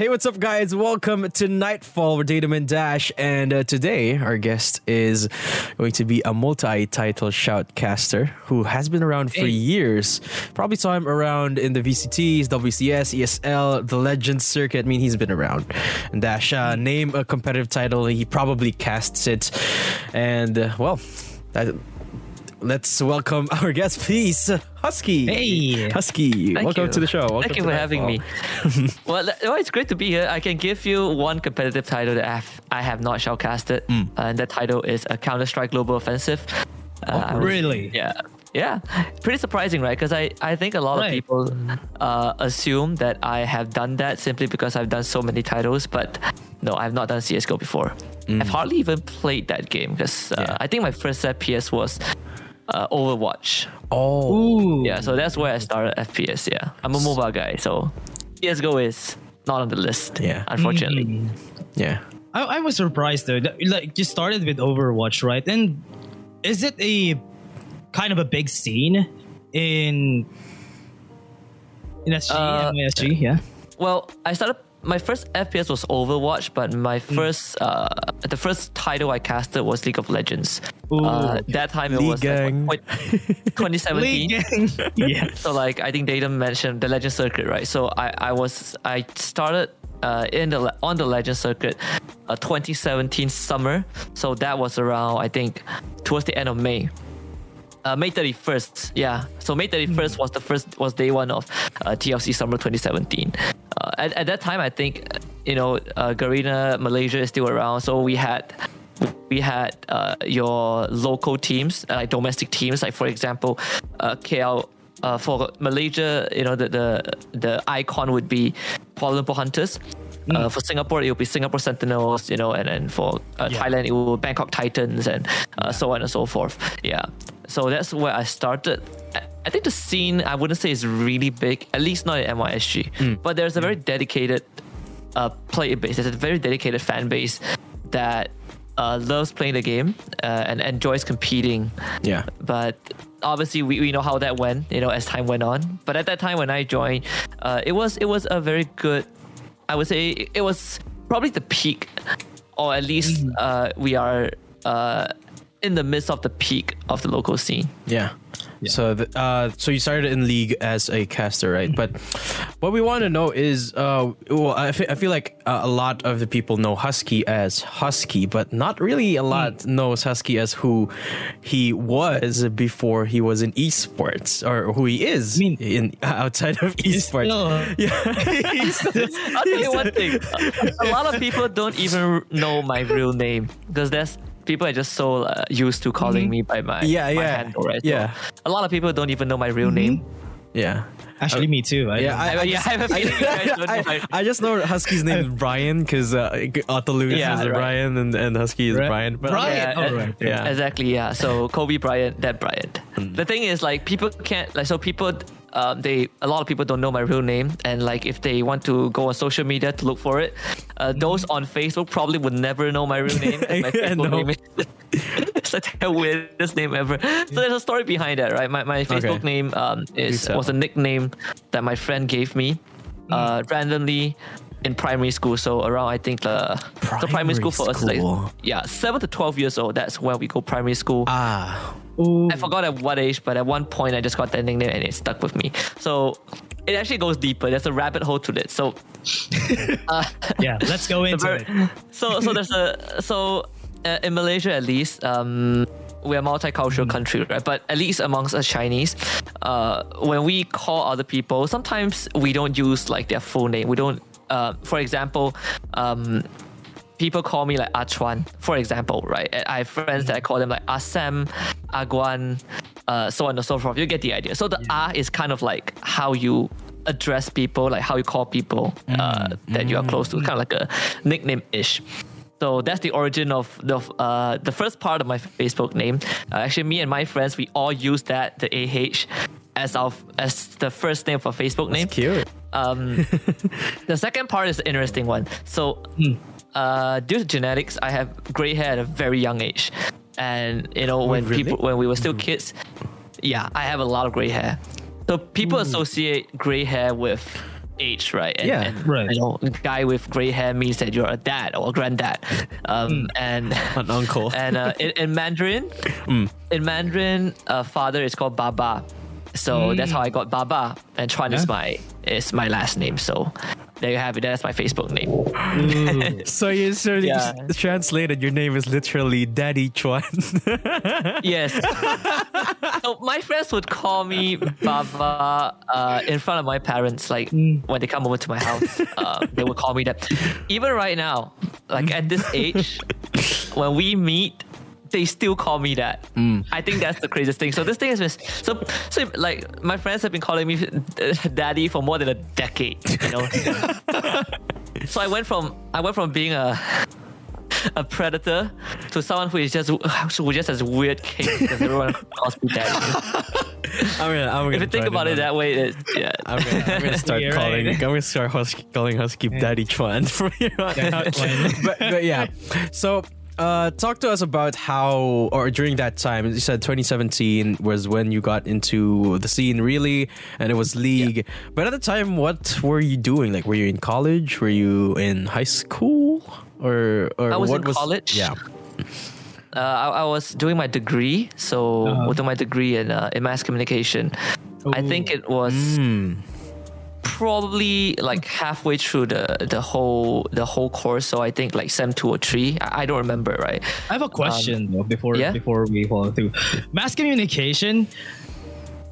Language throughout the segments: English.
Hey, what's up, guys? Welcome to Nightfall with Datum and Dash. And uh, today, our guest is going to be a multi title shoutcaster who has been around for Hey. years. Probably saw him around in the VCTs, WCS, ESL, the Legends circuit. I mean, he's been around. And Dash, uh, name a competitive title, he probably casts it. And, uh, well, that, let's welcome our guest, please. Husky. Hey. Husky. Thank welcome you. to the show. Welcome Thank you for having me. Well, well, it's great to be here. I can give you one competitive title that I have, I have not shoutcasted, Mm. uh, and that title is a Counter Strike Global Offensive. Uh, was- really? Yeah. Yeah, pretty surprising, right? Because I, I think a lot Right. of people uh, assume that I have done that simply because I've done so many titles, but no, I've not done CSGO before. I've hardly even played that game because uh, Mm. Yeah. I think my first FPS was uh, Overwatch. Oh. Ooh. Yeah, so that's where I started FPS. Yeah, I'm a mobile guy, so CS:GO is not on the list. Yeah. unfortunately. Mm. Yeah. I, I was surprised though. that- Like you started with Overwatch, right? And is it a kind of a big scene in in SG Uh, and SG? Yeah. Well, I started. My first FPS was Overwatch, but my first, uh, the first title I casted was League of Legends. Ooh. Uh, that time it was like, gang. what, 2017. yeah. So like I think Datum mentioned the Legend Circuit, right? So I I was I started uh, in the on the Legend Circuit, uh, 2017 summer. So that was around I think towards the end of May. Uh, May 31st, yeah. So May 31st was the first was day one of uh, TLC Summer 2017. Uh, at, at that time, I think you know uh, Garena Malaysia is still around, so we had we had uh, your local teams, uh, like domestic teams, like for example, uh, KL. Uh, for Malaysia, you know the, the the icon would be Kuala Lumpur Hunters. Uh, for Singapore, it will be Singapore Sentinels, you know, and then for uh, Yeah. Thailand, it will be Bangkok Titans, and uh, so on and so forth. Yeah, so that's where I started. I- think the scene I wouldn't say is really big, at least not in MYSG, but there's a very dedicated uh, player base. There's a very dedicated fan base that uh, loves playing the game uh, and enjoys competing. Yeah. But obviously, we, we know how that went. You know, as time went on. But at that time when I joined, uh, it was it was a very good. I would say it was probably the peak, or at least uh, we are uh, in the midst of the peak of the local scene. Yeah. So, the, uh, so you started in league as a caster, right? But what we want to know is, uh, well, I I feel like uh, a lot of the people know Husky as Husky, but not really a lot knows Husky as who he was before he was in esports, or who he is mean- in outside of esports. Still, I'll tell you one thing. A, a lot of people don't even know my real name because there's people are just so uh, used to calling me by my, Yeah, my yeah, handle, right? So yeah. a lot of people don't even know my real name. Yeah. actually, me too. I Yeah, I, I, yeah, I have a feeling you guys don't know I, I just know Husky's name is Brian because uh, Otto Lewis Yeah, is right. Brian and, and Husky is Right. Brian. But Brian. Yeah, oh, uh, right. Yeah. Exactly, yeah. So Kobe Bryant, that Bryant. Hmm. The thing is, like, people can't like. So people, um, they a lot of people don't know my real name, and like, if they want to go on social media to look for it, uh, those on Facebook probably would never know my real name. my Facebook name is such a weirdest name ever. So there's a story behind that, right? My my Facebook Okay. name um is was a nickname that my friend gave me, uh, randomly. In primary school, so around I think the so primary Primary school for us is like yeah, seven to twelve years old. That's when we go primary school. ah, Ooh. I forgot at what age, but at one point I just got that nickname and it stuck with me. So it actually goes deeper. There's a rabbit hole to it. So uh, yeah, let's go into very- it. so so there's a so uh, in Malaysia at least um we're a multicultural country right but at least amongst us Chinese uh when we call other people sometimes we don't use like their full name we don't uh, for example um people call me like Achuan, for example, right? And I have friends that I call them like Asam, Aguan, uh, so on and so forth. You get the idea. So the A is kind of like how you address people, like how you call people uh, that you are close to, kind of like a nickname ish. So that's the origin of the uh, the first part of my Facebook name. Uh, actually, me and my friends we all use that the AH as our as the first name for Facebook name. cute. Um, the second part is the interesting one. So, uh, due to genetics, I have gray hair at a very young age, and you know when really? people when we were still kids, yeah, I have a lot of gray hair. So people associate gray hair with age, right? And, Yeah, and, right. You know, guy with gray hair means that you're a dad or a granddad, um, and An uncle. and uh, in, in Mandarin, in Mandarin, uh, father is called Baba, so that's how I got Baba, and Chuan is my is my last name. So there you have it. That's my Facebook name. Ooh. So you sort of Yeah. just translated. Your name is literally Daddy Chuan. Yes. so my friends would call me Baba uh, in front of my parents, like when they come over to my house. Uh, they would call me that. Even right now, like at this age, when we meet, they still call me that. I think that's the craziest thing. So this thing has been so so like my friends have been calling me uh, daddy for more than a decade. You know. so I went from I went from being a a predator to someone who is just who just has weird kinks because everyone calls me daddy. I'm gonna. I'm gonna If you think about in it that way, it, yeah. I'm gonna, I'm gonna start You're calling. right. I'm gonna start husky, calling Husky Daddy Chuan from here on Daddy out. Chuan. but, but yeah, so uh, talk to us about how, or during that time, you said 2017 was when you got into the scene really, and it was league. But at the time, what were you doing? Like, were you in college? Were you in high school? Or, or I was what in was college. Yeah. Uh, I, I was doing my degree, so Uh-huh. doing my degree in uh, in mass communication. I think it was Hmm. Probably like halfway through the the whole the whole course. So I think like sem two or three. I, I don't remember right. I have a question though before yeah? before we follow through. Mass communication,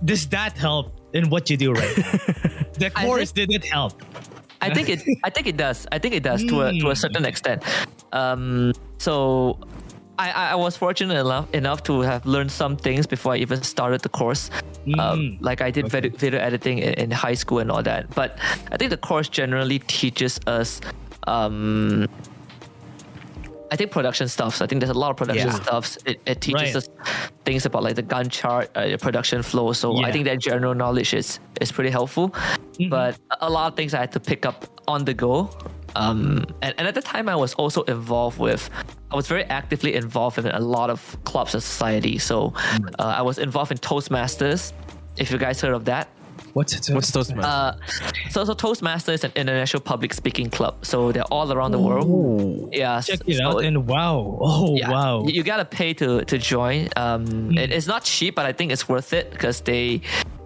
does that help in what you do right? the course did it help? I think it. I think it does. I think it does to a to a certain extent. Um, so. I, I was fortunate enough enough to have learned some things before I even started the course. Um, Mm. like I did video, video editing in, in high school and all that. But I think the course generally teaches us um, I think production stuff. I think there's a lot of production Yeah. stuffs. It, it teaches Right. us things about like the Gantt chart, uh, production flow. So I think that general knowledge is is pretty helpful. But a- a lot of things I had to pick up on the go. Um, and, and at the time, I was also involved with. I was very actively involved in a lot of clubs and society. So uh, I was involved in Toastmasters. If you guys heard of that. What's it? What's Toastmasters? Uh, so, so Toastmasters is an international public speaking club. So they're all around the world. Ooh. Yeah, Check so- it out so- and wow! Oh yeah, wow! You, you gotta pay to to join. Um, it- it's not cheap, but I think it's worth it because they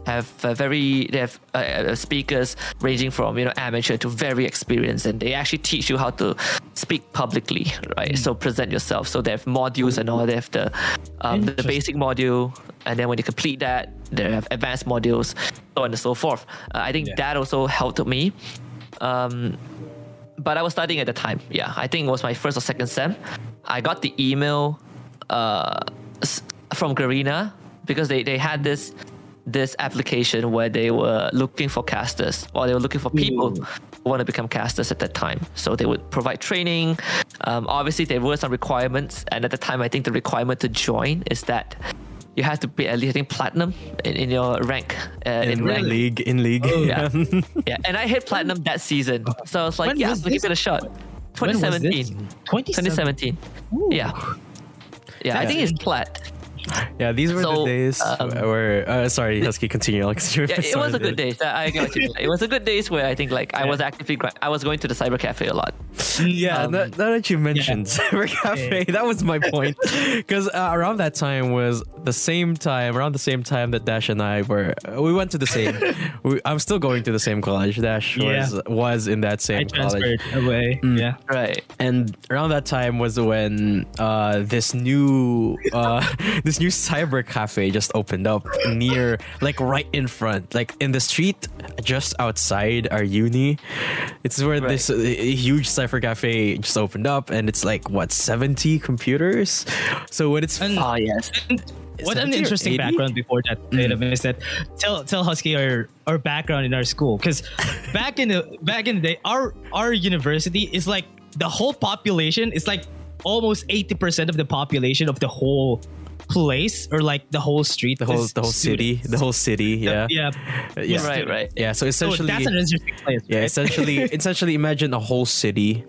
have very they have uh, uh, speakers ranging from you know amateur to very experienced, and they actually teach you how to speak publicly, right? So present yourself. So they have modules and all. They have the um, the basic module, and then when you complete that, they have advanced modules, so on and so forth. Uh, I think Yeah. that also helped me. Um, but I was studying at the time. Yeah, I think it was my first or second sem. I got the email uh, from Garena because they, they had this this application where they were looking for casters or they were looking for people Ooh. who want to become casters at that time. So they would provide training. Um, obviously, there were some requirements, and at the time, I think the requirement to join is that you have to be at least I think platinum in, in your rank. Uh, in, in rank. league, in league. Yeah. yeah, and I hit platinum that season. So I was like, When yeah, we'll give it a shot. When 2017. 2017. 2017. Yeah. Yeah, I think it's plat. Yeah, these were the days um, where. Uh, sorry, Husky, continue. I'll continue. Yeah, it was a good day. I get what you. It was a good days where I think like I was actively gra- I was going to the cyber cafe a lot. Yeah, Um, now, now that you mentioned Cyber Cafe, that was my point. Because uh, around that time was the same time, around the same time that Dash and I were, uh, we went to the same. we, I'm still going to the same college. Dash Yeah. was was in that I same college. transferred away. Yeah. Right. and around that time was when uh, this new uh, this new cyber cafe just opened up near like right in front like in the street just outside our uni it's where Right. this uh, huge cyber cafe just opened up and it's like what 70 computers so when it's And- Oh yes. What an interesting background before that Datum, is that tell tell Husky our our background in our school because back in the back in the day our our university is like the whole population is like almost 80% of the population of the whole place or like the whole street the whole the whole city the whole city yeah yeah yeah Right, right. yeah so so essentially that's an interesting place Yeah, essentially, essentially, imagine a whole city.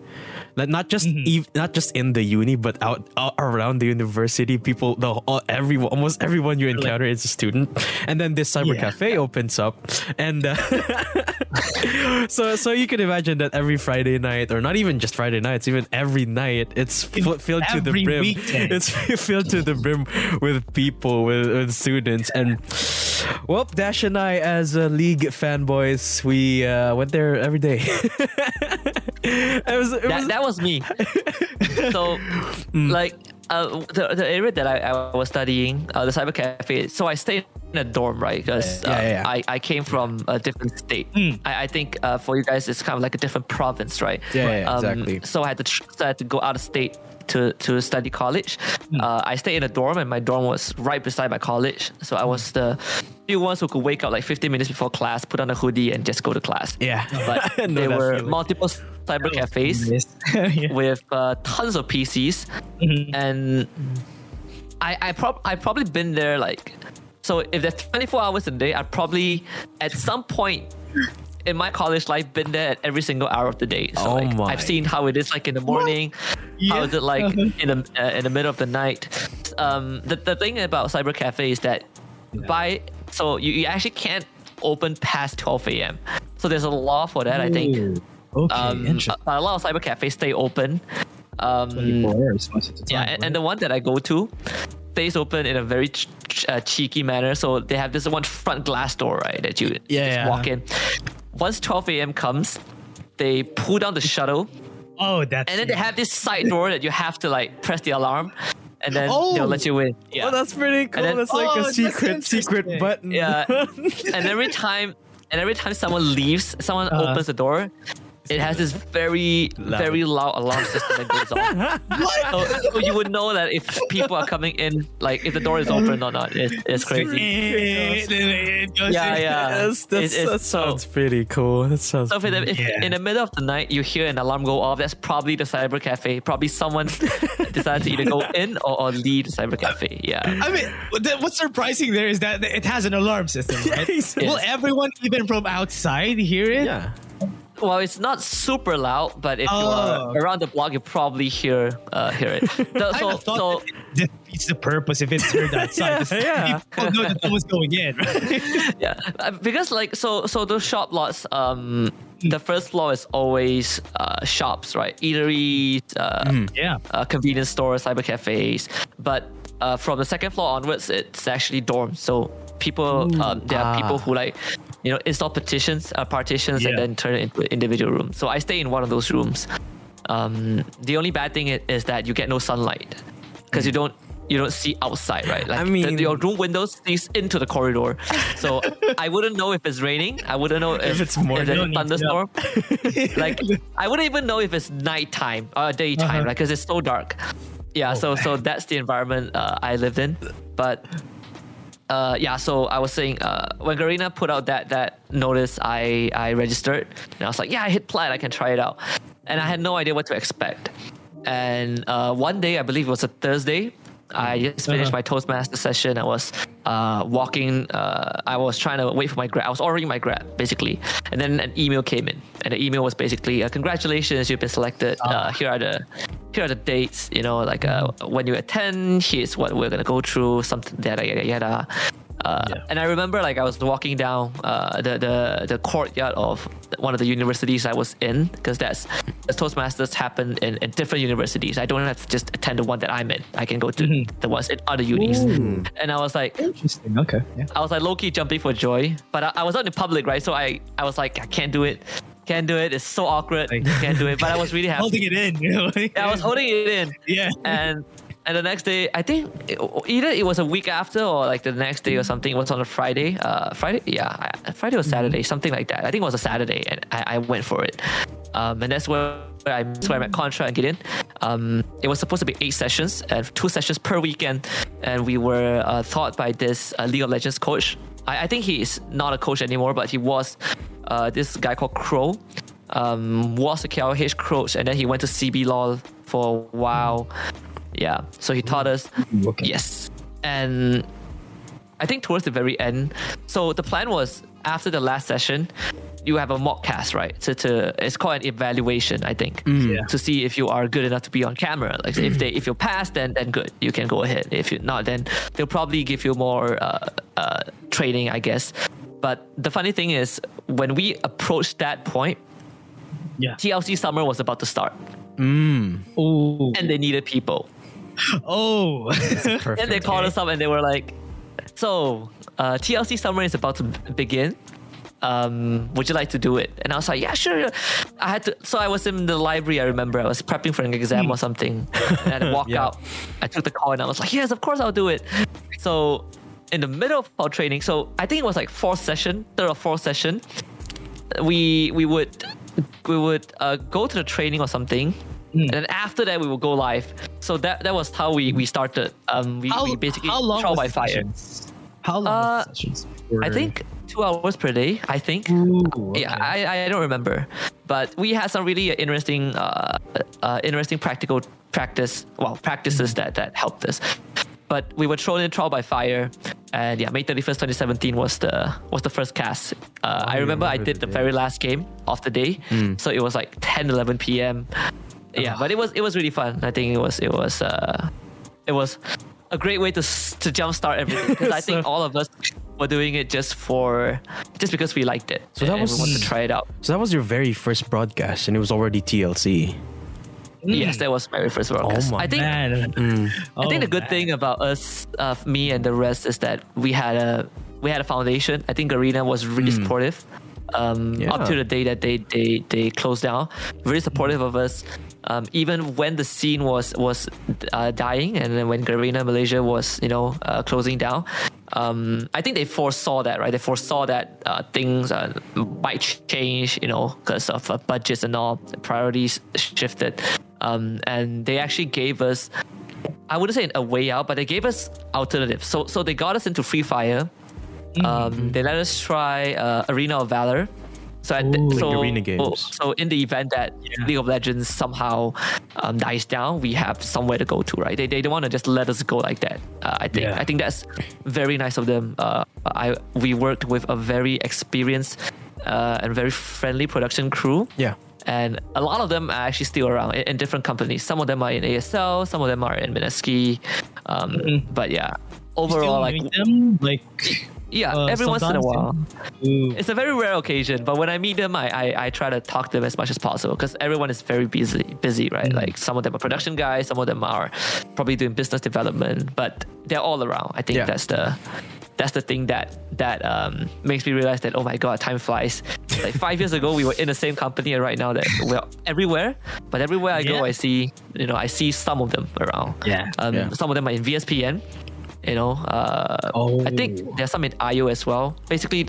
Like not just ev- not just in the uni, but out, out around the university. People, the all, everyone, almost everyone you encounter is a student. And then this cyber Yeah. cafe opens up, and uh, so so you can imagine that every Friday night, or not even just Friday nights, even every night, it's f- filled to the brim. weekday. It's filled to the brim with people, with, with students, and well, Dash and I, as uh, league fanboys, we uh, went there every day. it was, it that, was- that was me. so, Hmm. like, uh, the, the area that I, I was studying, uh, the cyber cafe. So I stayed in a dorm, right? Because Yeah, uh, yeah, yeah. I, I came from a different state. I, I think uh, for you guys, it's kind of like a different province, right? Um, Yeah, yeah, exactly. So I had to so I had to go out of state to to study college. Hmm. Uh, I stayed in a dorm, and my dorm was right beside my college. So I was the few ones who could wake up like 15 minutes before class, put on a hoodie, and just go to class. yeah. But I there were feeling. multiple cyber cafes yeah. with uh, tons of PCs, Mm-hmm. and I I prob I probably been there like so if there's 24 hours a day, I'd probably at some point in my college life been there at every single hour of the day. So Oh like. I've seen how it is like in the morning, how Yeah. is it like Uh-huh. in the uh, in the middle of the night. Um, the the thing about cyber cafe is that by so you, you actually can't open past 12 a.m. So there's a law for that, I think. Okay, Um, interesting. a, a lot of cyber cafes stay open. Um, 24 hours most of the yeah, time, and, and the one that I go to stays open in a very ch- ch- uh, cheeky manner. So they have this one front glass door, right, that you Yeah, just yeah. walk in. Once 12 a.m. comes, they pull down the shuttle, Oh, that's and then they have this side door that you have to like press the alarm, and then Oh. they'll let you in. Yeah. Oh, that's pretty cool. then- that's like Oh, a secret, secret button. Yeah. and every time and every time someone leaves, someone Uh-huh. opens the door, it has this very Loud. very loud alarm system that goes on. So, so you would know that if people are coming in, like if the door is open or not. It's, it's crazy. Yeah, yeah. That's, that's, It's- it's that so- sounds pretty cool. That sounds. So if, it- if Yeah. in the middle of the night you hear an alarm go off, that's probably the cyber cafe. Probably someone decided to either go in or, or leave the cyber cafe. Yeah. I mean, what's surprising there is that it has an alarm system, right? Yes. Will everyone, even from outside, hear it? yeah. Well, it's not super loud, but if you Oh. are around the block, you probably hear uh, hear it. So, I so, kinda so that it defeats the purpose if it's heard outside. 'cause Yeah, People know that someone's going in, right? yeah, uh, because like so so those shop lots, um, the first floor is always uh, shops, right? Eateries, uh, yeah. uh, convenience stores, cyber cafes. But uh, from the second floor onwards, it's actually dorms. So people, um, there are people Ah. who like, you know, install petitions, uh, partitions, and then turn it into individual rooms. So I stay in one of those rooms. Um, the only bad thing is that you get no sunlight because you don't. You don't see outside, right? Like I the- mean- your room windows sees into the corridor, so I wouldn't know if it's raining. I wouldn't know if, it's more there's You a don't need to know. thunderstorm like I wouldn't even know if it's nighttime or daytime, Uh-huh. like because it's so dark. Yeah, so so that's the environment uh, I lived in. But uh, yeah, so I was saying uh, when Garena put out that that notice, I I registered and I was like, yeah, I hit plat, I can try it out, and I had no idea what to expect. And uh, one day, I believe it was a Thursday. I just finished Uh-huh. my Toastmaster session. I was uh, walking. Uh, I was trying to wait for my Grab. I was ordering my Grab basically, and then an email came in, and the email was basically, uh, "Congratulations, you've been selected. Uh, here are the here are the dates. You know, like uh, when you attend. Here's what we're gonna go through. Something yada yada yada." Uh, Yeah. And I remember, like, I was walking down uh, the, the the courtyard of one of the universities I was in, because that's the Toastmasters happen in, in different universities. I don't have to just attend the one that I'm in. I can go to the ones in other unis. And I was like, Interesting. Okay. Yeah. I was like low key jumping for joy, but I, I was out in public, right? So I, I was like, I can't do it, can't do it. It's so awkward, Like- can't do it. But I was really happy. Holding it in. You know? Yeah, I was holding it in Yeah. and and the next day i think it, either it was a week after or like the next day or something it was on a friday uh friday yeah friday or saturday something like that i think it was a saturday and i, I went for it um and that's where I, that's where I met Contra and Gideon. Um, it was supposed to be eight sessions and two sessions per weekend, and we were uh, taught by this uh, League of Legends coach. I, I think he is not a coach anymore, but he was uh, this guy called Crow. Um, was a KLH coach, and then he went to CB Law for a while. Yeah, so he taught us. Okay. Yes, and I think towards the very end. So the plan was after the last session, you have a mock cast, right? To, to it's called an evaluation, I think, Yeah. to see if you are good enough to be on camera. Like if they if you pass, then then good, you can go ahead. If you're not, then they'll probably give you more uh, uh, training, I guess. But the funny thing is, when we approached that point, Yeah. TLC summer was about to start, Oh. and they needed people. Oh. Perfect. And they called us up and they were like, "So, uh, TLC summer is about to begin. Um, would you like to do it?" And I was like, "Yeah, sure." I had to. So I was in the library. I remember I was prepping for an exam or something, and I walked Yeah. out. I took the call and I was like, "Yes, of course I'll do it." So in the middle of our training, so I think it was like fourth session, third or fourth session, we we would we would uh, go to the training or something. And then after that, we will go live. So that that was how we, we started. Um, we, how, we basically how long trial by fire. How long Uh? I think two hours per day. I think. Ooh, Yeah. I, I don't remember, but we had some really interesting, uh, uh, interesting practical practice, well, practices that that helped us. But we were thrown in trial by fire, and yeah, May thirty first, twenty seventeen was the was the first cast. Uh, I remember I did the the very last game of the day, so it was like 10, 11 p.m. Yeah, but it was it was really fun. I think it was it was uh, it was a great way to to jumpstart everything because I think all of us were doing it just for just because we liked it. So that was- to try it out. So that was your very first broadcast, and it was already TLC. Yes, that was my very first broadcast. my I think Man. I think Oh, the good man. thing about us, uh, me and the rest, is that we had a we had a foundation. I think Garena was really supportive. Um, Yeah. Up to the day that they they they closed down, very supportive of us. Um, even when the scene was was uh, dying, and then when Garena Malaysia was you know uh, closing down, um, I think they foresaw that, right? They foresaw that uh, things uh, might change, you know, because of uh, budgets and all, priorities shifted, um, and they actually gave us I wouldn't say a way out, but they gave us alternatives. So so they got us into Free Fire. Um, they let us try uh, Arena of Valor. So, at the- Ooh. Like so arena games. So in the event that Yeah. League of Legends somehow um, dies down, we have somewhere to go to, right? They, they don't want to just let us go like that. Uh, I think Yeah. I think that's very nice of them. Uh, I we worked with a very experienced uh, and very friendly production crew Yeah. and a lot of them are actually still around in, in different companies. Some of them are in ASL, some of them are in Mineski. Um, But yeah, You still overall, like meet them like yeah, uh, every once in a while. Ooh. It's a very rare occasion, but when I meet them, I, I, I try to talk to them as much as possible because everyone is very busy, busy, right? Mm. Like some of them are production guys, some of them are probably doing business development, but they're all around. I think Yeah. that's the that's the thing that that um, makes me realize that oh my god, time flies. Like five years ago, we were in the same company, and right now that we're everywhere. But everywhere I go, I see you know I see some of them around. Yeah. Um, Yeah. Some of them are in VSPN. You know, uh, I think Oh. there's some in IO as well. Basically,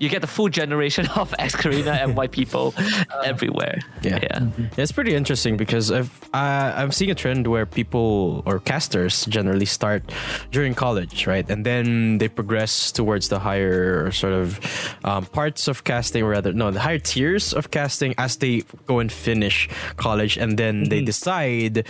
you get the full generation of ex Garena and white people everywhere. Yeah. yeah. Yeah, It's pretty interesting because I've uh, I'm seeing a trend where people or casters generally start during college, right, and then they progress towards the higher sort of um, parts of casting, or rather, no, the higher tiers of casting as they go and finish college, and then they decide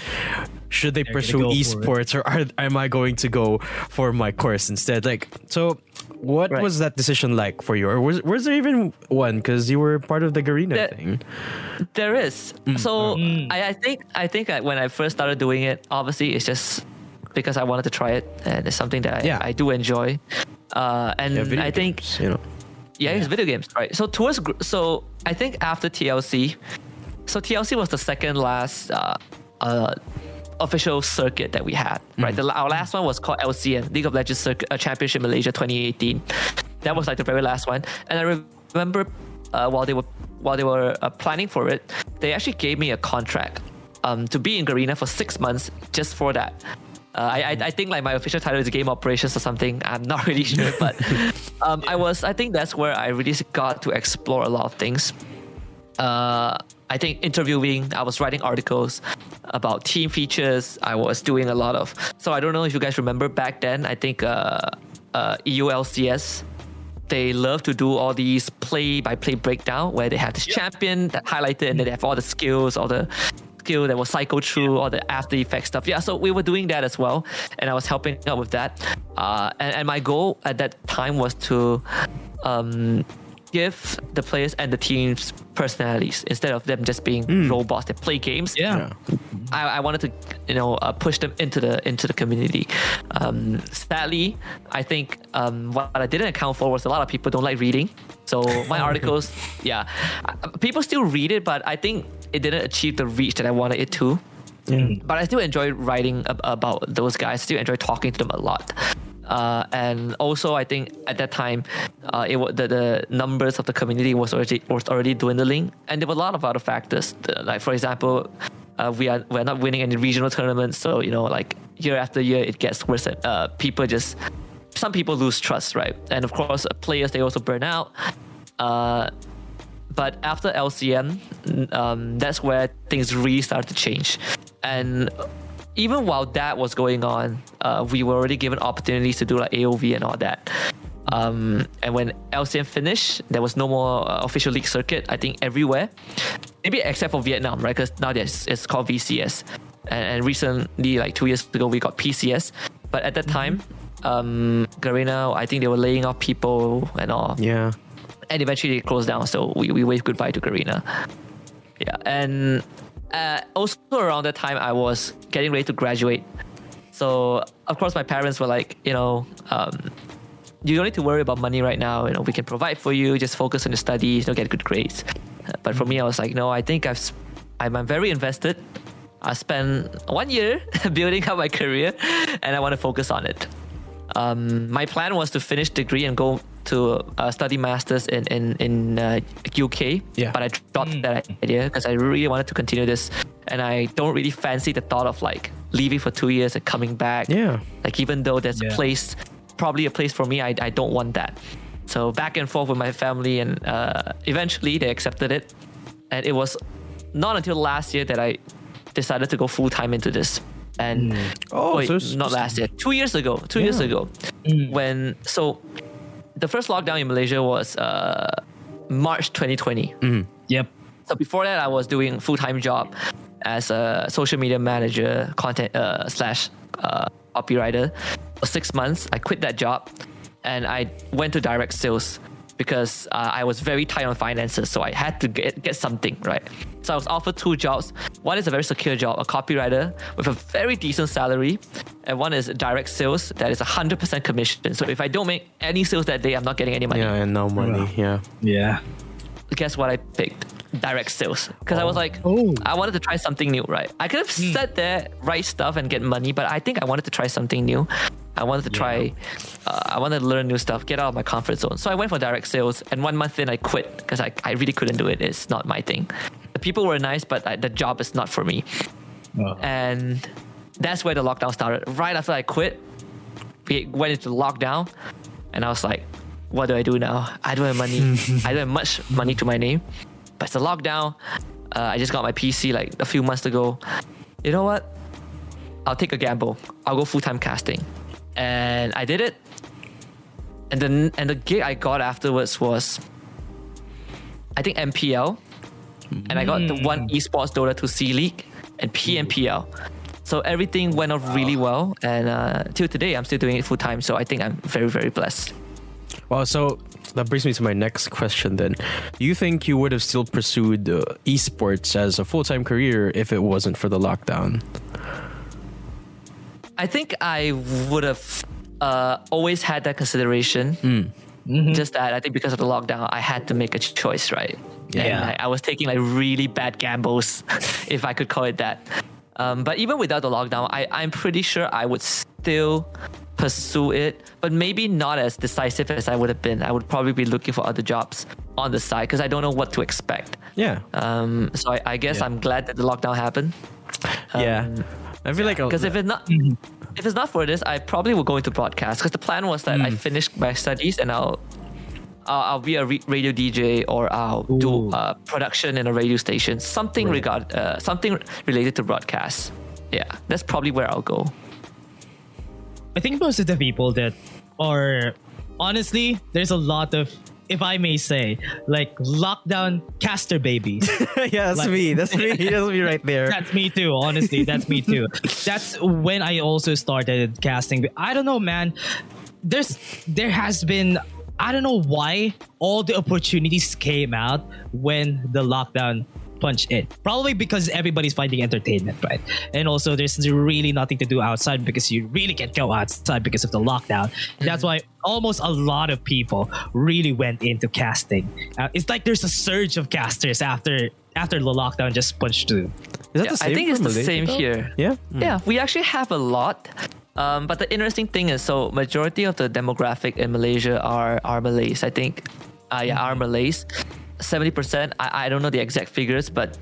should they They're pursue go esports or are, am I going to go for my course instead? Like, so what Right. was that decision like for you, or was was there even one because you were part of the Garena That- thing? There is. So Mm. I, I think I think that when I first started doing it, obviously it's just because I wanted to try it, and it's something that I, Yeah. I do enjoy. Uh, and Yeah, video I think games, you know. yeah, it's video games, right? So towards so I think after TLC, so TLC was the second last uh, uh, official circuit that we had, right? The, our last one was called LCM League of Legends Circuit uh, Championship Malaysia 2018. That was like the very last one, and I re- remember uh, while they were while they were uh, planning for it, they actually gave me a contract um, to be in Garena for six months just for that. Uh, I, I I think like my official title is game operations or something. I'm not really sure, but um, I was I think that's where I really got to explore a lot of things. Uh, I think interviewing, I was writing articles about team features. I was doing a lot of. So I don't know if you guys remember back then. I think uh, uh, EULCS they love to do all these play by play breakdown where they have this champion that highlighted and then they have all the skills, all the skill that will cycle through all the after effect stuff. Yeah, so we were doing that as well, and I was helping out with that. Uh, and, and my goal at that time was to um, give the players and the teams personalities instead of them just being robots that play games. Yeah. I, I wanted to, you know, uh, push them into the into the community. Um, sadly, I think um, what I didn't account for was a lot of people don't like reading. So my articles, yeah, uh, people still read it, but I think it didn't achieve the reach that I wanted it to. But I still enjoy writing ab- about those guys. Still enjoy talking to them a lot. Uh, and also, I think at that time, uh, it the, the numbers of the community was already was already dwindling, and there were a lot of other factors. Like for example, uh, we are we're not winning any regional tournaments, so you know, like year after year, it gets worse. Uh, people just some people lose trust, right? And of course, uh, players they also burn out. Uh, but after LCM, um, that's where things really started to change. And even while that was going on, uh, we were already given opportunities to do like AOV and all that. Um, and when LCM finished, there was no more uh, official league circuit. I think everywhere, maybe except for Vietnam, right? Because now there's it's called VCS, and, and recently, like two years ago, we got PCS. But at that time, um, Garena, I think they were laying off people and all Yeah. and eventually it closed down. So we, we waved goodbye to Garena. Yeah, and uh, also around that time, I was getting ready to graduate. So of course, my parents were like, you know, um, you don't need to worry about money right now. You know, we can provide for you. Just focus on your studies. You know, get good grades. But for me, I was like, no, I think I've, I'm, I'm very invested. I spent one year building up my career, and I want to focus on it. Um, my plan was to finish degree and go to uh, study masters in in in uh, UK. Yeah. But I dropped that idea because I really wanted to continue this, and I don't really fancy the thought of like leaving for two years and coming back. Yeah. Like even though there's a place, probably a place for me, I I don't want that. So back and forth with my family, and uh, eventually they accepted it, and it was not until last year that I decided to go full time into this. And Oh, wait, so not last year, two years ago, two years Yeah. ago, when so the first lockdown in Malaysia was uh, March 2020. Yep. So before that, I was doing full time job as a social media manager, content uh, slash uh, copywriter for six months. I quit that job and I went to direct sales because uh, I was very tight on finances, so I had to get get something right. So I was offered two jobs. One is a very secure job, a copywriter with a very decent salary, and one is direct sales that is 100% commission. So if I don't make any sales that day, I'm not getting any money Yeah, and no money. Yeah. Yeah. guess what I picked? Direct sales. Because I was like, Oh. I wanted to try something new, right? I could have sat there, write stuff, and get money, but I think I wanted to try something new. I wanted to try, uh, I wanted to learn new stuff, get out of my comfort zone. So I went for direct sales, and one month in, I quit because I, I really couldn't do it. It's not my thing. The people were nice, but I, the job is not for me. Oh. And that's where the lockdown started. Right after I quit, we went into lockdown, and I was like, what do I do now? I don't have money. I don't have much money to my name, but it's a lockdown. Uh, I just got my PC like a few months ago. You know what? I'll take a gamble. I'll go full time casting, and I did it. And then and the gig I got afterwards was, I think MPL, and I got the one esports Dota 2 SEA League and PMPL. So everything went off really well, and uh, till today I'm still doing it full time. So I think I'm very very blessed. Well, so that brings me to my next question then. Do you think you would have still pursued uh, esports as a full time career if it wasn't for the lockdown? I think I would have uh, always had that consideration. Just that I think because of the lockdown, I had to make a choice, right? Yeah. And I, I was taking like really bad gambles, if I could call it that. Um, but even without the lockdown, I, I'm pretty sure I would still pursue it, but maybe not as decisive as I would have been. I would probably be looking for other jobs on the side because I don't know what to expect. Yeah. Um, so I, I guess Yeah. I'm glad that the lockdown happened. yeah. I feel like Because if it's not if it's not for this, I probably will go into broadcast. Because the plan was that I finish my studies and I'll I'll, I'll be a re- radio DJ or I'll do Ooh. uh, production in a radio station, something regard uh, something related to broadcast. Yeah, that's probably where I'll go. I think most of the people that are honestly, there's a lot of, if I may say, like lockdown caster babies. yeah, that's Like- me. That's me. That's me right there. That's me too. Honestly, that's me too. That's when I also started casting. I don't know, man. There's there has been I don't know why all the opportunities came out when the lockdown punched in. Probably because everybody's finding entertainment, right? And also, there's really nothing to do outside because you really can't go outside because of the lockdown. That's why almost a lot of people really went into casting. Uh, it's like there's a surge of casters after after the lockdown just punched through. Is that Yeah, the same I think for it's the same though? here. Yeah. Yeah, we actually have a lot. Um, but the interesting thing is, so majority of the demographic in Malaysia are are Malays. I think, uh, yeah, are Malays. Seventy percent. I, I don't know the exact figures, but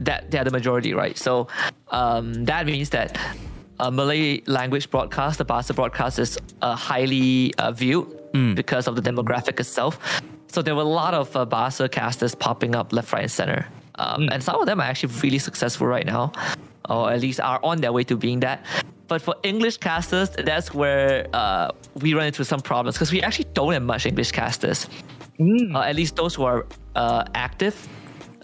that they are the majority, right? So um, that means that a Malay language broadcast, the Bahasa broadcast, is uh, highly uh, viewed because of the demographic itself. So there were a lot of uh, Bahasa casters popping up left, right, and center. Um, And some of them are actually really successful right now, or at least are on their way to being that. But for English casters, that's where uh, we run into some problems because we actually don't have much English casters. Uh, at least those who are uh, active.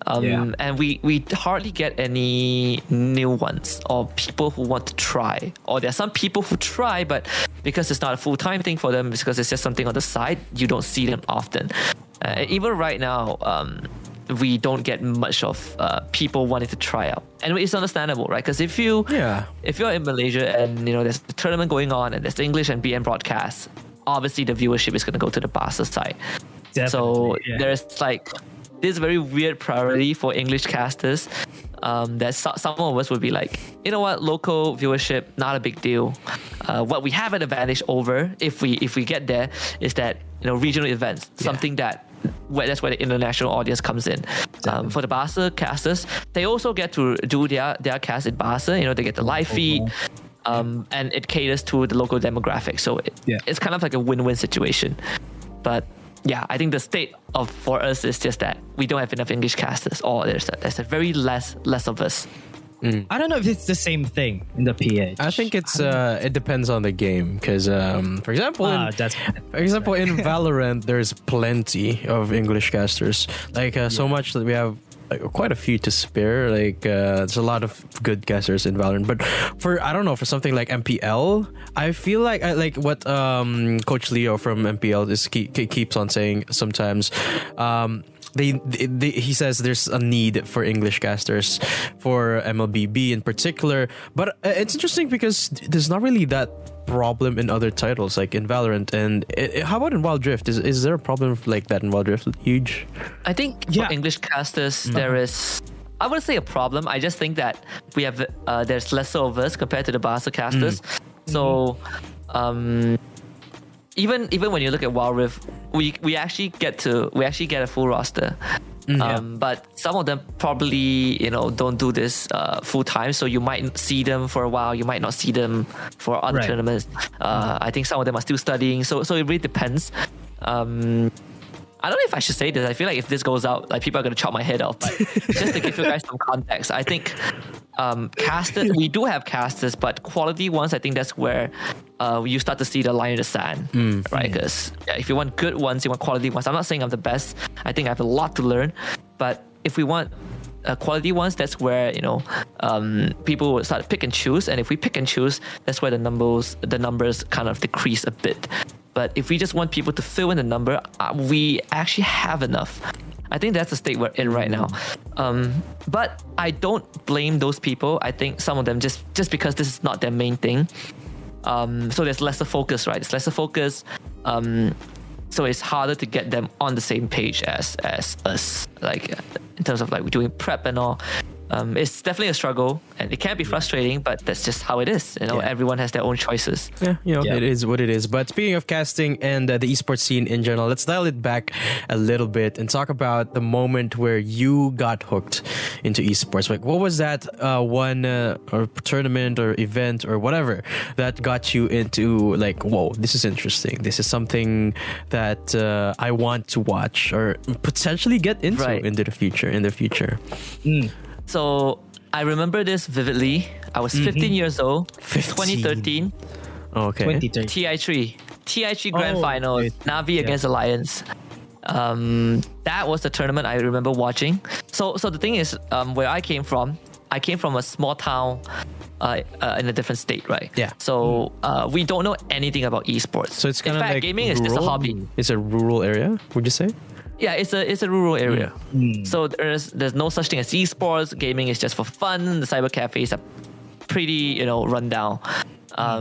Um, Yeah. And we, we hardly get any new ones or people who want to try. Or there are some people who try, but because it's not a full time thing for them, because it's just something on the side, you don't see them often. Uh, even right now, um, we don't get much of uh, people wanting to try out, and it's understandable, right? Because if you Yeah. if you're in Malaysia and you know there's a tournament going on and there's English and BM broadcast, obviously the viewership is going to go to the Bahasa side. So yeah. there's like this very weird priority for English casters. Um, that so- some of us would be like, you know what, local viewership, not a big deal. Uh, what we have an advantage over if we if we get there is that you know regional events, something that where that's where the international audience comes in. Um, for the Bahasa casters, they also get to do their their cast in Bahasa. You know, they get the live feed. Um, and it caters to the local demographic, so it, Yeah. it's kind of like a win-win situation. But yeah, I think the state of for us is just that we don't have enough English casters, or there's a, there's a very less less of us. I don't know if it's the same thing in the PH. I think it's uh, it depends on the game because, um, for example, Ah, in, that's for example in Valorant, there's plenty of English casters. Like uh, so much that we have quite a few to spare. Like uh, there's a lot of good casters in Valorant. But for I don't know for something like MPL, I feel like I like what um, Coach Leo from MPL is keep, keeps on saying sometimes. Um, they, they, they he says there's a need for English casters for MLBB in particular, but uh, it's interesting because there's not really that problem in other titles like in Valorant and i i- how about in Wild Rift? Is is there a problem like that in Wild Rift? Huge. I think for Yeah. English casters, there is. I wouldn't say a problem. I just think that we have uh, there's lesser of us compared to the Bahasa casters. So, um, even even when you look at Wild Rift, we we actually get to we actually get a full roster. Um, but some of them probably you know don't do this uh, full time, so you might see them for a while. You might not see them for other Right. tournaments. Uh, I think some of them are still studying, so so it really depends. Um, I don't know if I should say this. I feel like if this goes out, like people are gonna chop my head off. But just to give you guys some context, I think um, casters we do have casters, but quality ones, I think that's where uh, you start to see the line in the sand, right? Because if you want good ones, you want quality ones. I'm not saying I'm the best. I think I have a lot to learn, but if we want uh, quality ones, that's where you know um, people will start to pick and choose. And if we pick and choose, that's where the numbers the numbers kind of decrease a bit. But if we just want people to fill in the number, uh, we actually have enough. I think that's the state we're in right now. Um, but I don't blame those people. I think some of them just just because this is not their main thing. Um, so there's lesser focus, right? It's lesser focus. Um, so it's harder to get them on the same page as as us, like in terms of like doing prep and all. Um, it's definitely a struggle, and it can be frustrating, but that's just how it is. You know, Yeah. everyone has their own choices. Yeah, you know, Yeah. it is what it is. But speaking of casting and uh, the esports scene in general, let's dial it back a little bit and talk about the moment where you got hooked into esports. Like, what was that uh, one uh, or tournament or event or whatever that got you into like, whoa, this is interesting. This is something that uh, I want to watch or potentially get into Right. into the future. In the future, So I remember this vividly. I was 15 years old, 15. 2013, okay. 2013. TI3, TI3 Grand Oh, Final, wait. Navi against Alliance. Um, that was the tournament I remember watching. So, so the thing is, um, where I came from, I came from a small town uh, uh, in a different state, right? Yeah. So uh, we don't know anything about esports. So it's kind of like gaming is just a rural? hobby. It's a rural area. Would you say? Yeah, it's a it's a rural area. So there's there's no such thing as esports. Gaming is just for fun. The cyber cafes are pretty you know run down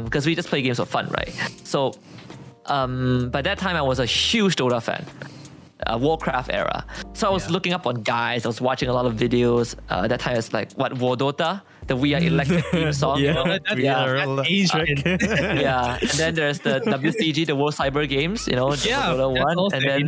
because we just play games for fun, right? So um, by that time, I was a huge Dota fan. Uh, Warcraft era. So I was Yeah. looking up on guys. I was watching a lot of videos. Uh, that time it's like what War Dota, the We Are Electric theme song. you Yeah. know? That- that- yeah. that age, right? yeah. And then there's the WCG, the World Cyber Games. You know, Yeah, that's one, and then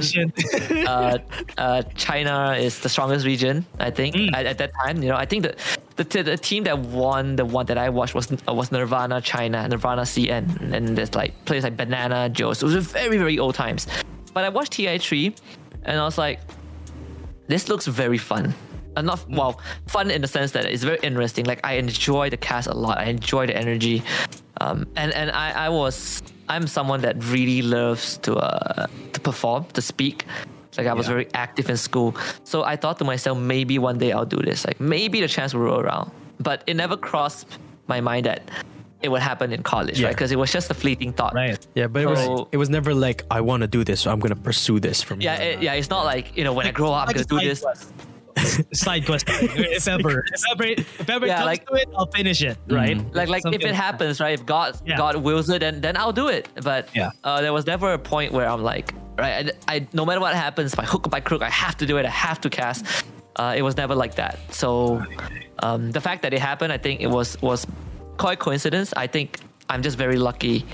uh, uh, China is the strongest region, I think, Mm. at, at that time. You know, I think the, the t- the team that won the one that I watched was uh, was Nirvana China, Nirvana CN, and there's like players like Banana Joe. So it was very very old times. But I watched TI3, and I was like, this looks very fun. Uh, not well, fun in the sense that it's very interesting. Like I enjoy the cast a lot. I enjoy the energy, um, and and I, I was I'm someone that really loves to uh, to perform, to speak. Like I was Yeah. very active in school, so I thought to myself, maybe one day I'll do this. Like maybe the chance will roll around, but it never crossed my mind that it would happen in college, Yeah. right? Because it was just a fleeting thought. right. Yeah, but it was it was never like I want to do this, so I'm gonna pursue this from. Yeah, it, yeah. It's not like you know when I grow up, I'm gonna do this. quest. Side quest. If ever, if ever, if ever Yeah, comes like- to it, I'll finish it. Right. like like if it happens right if god Yeah. god wills it then then i'll do it but Yeah. uh, there was never a point where i'm like right I, I no matter what happens by hook or by crook i have to do it i have to cast uh, it was never like that so um, the fact that it happened i think it was was quite coincidence i think i'm just very lucky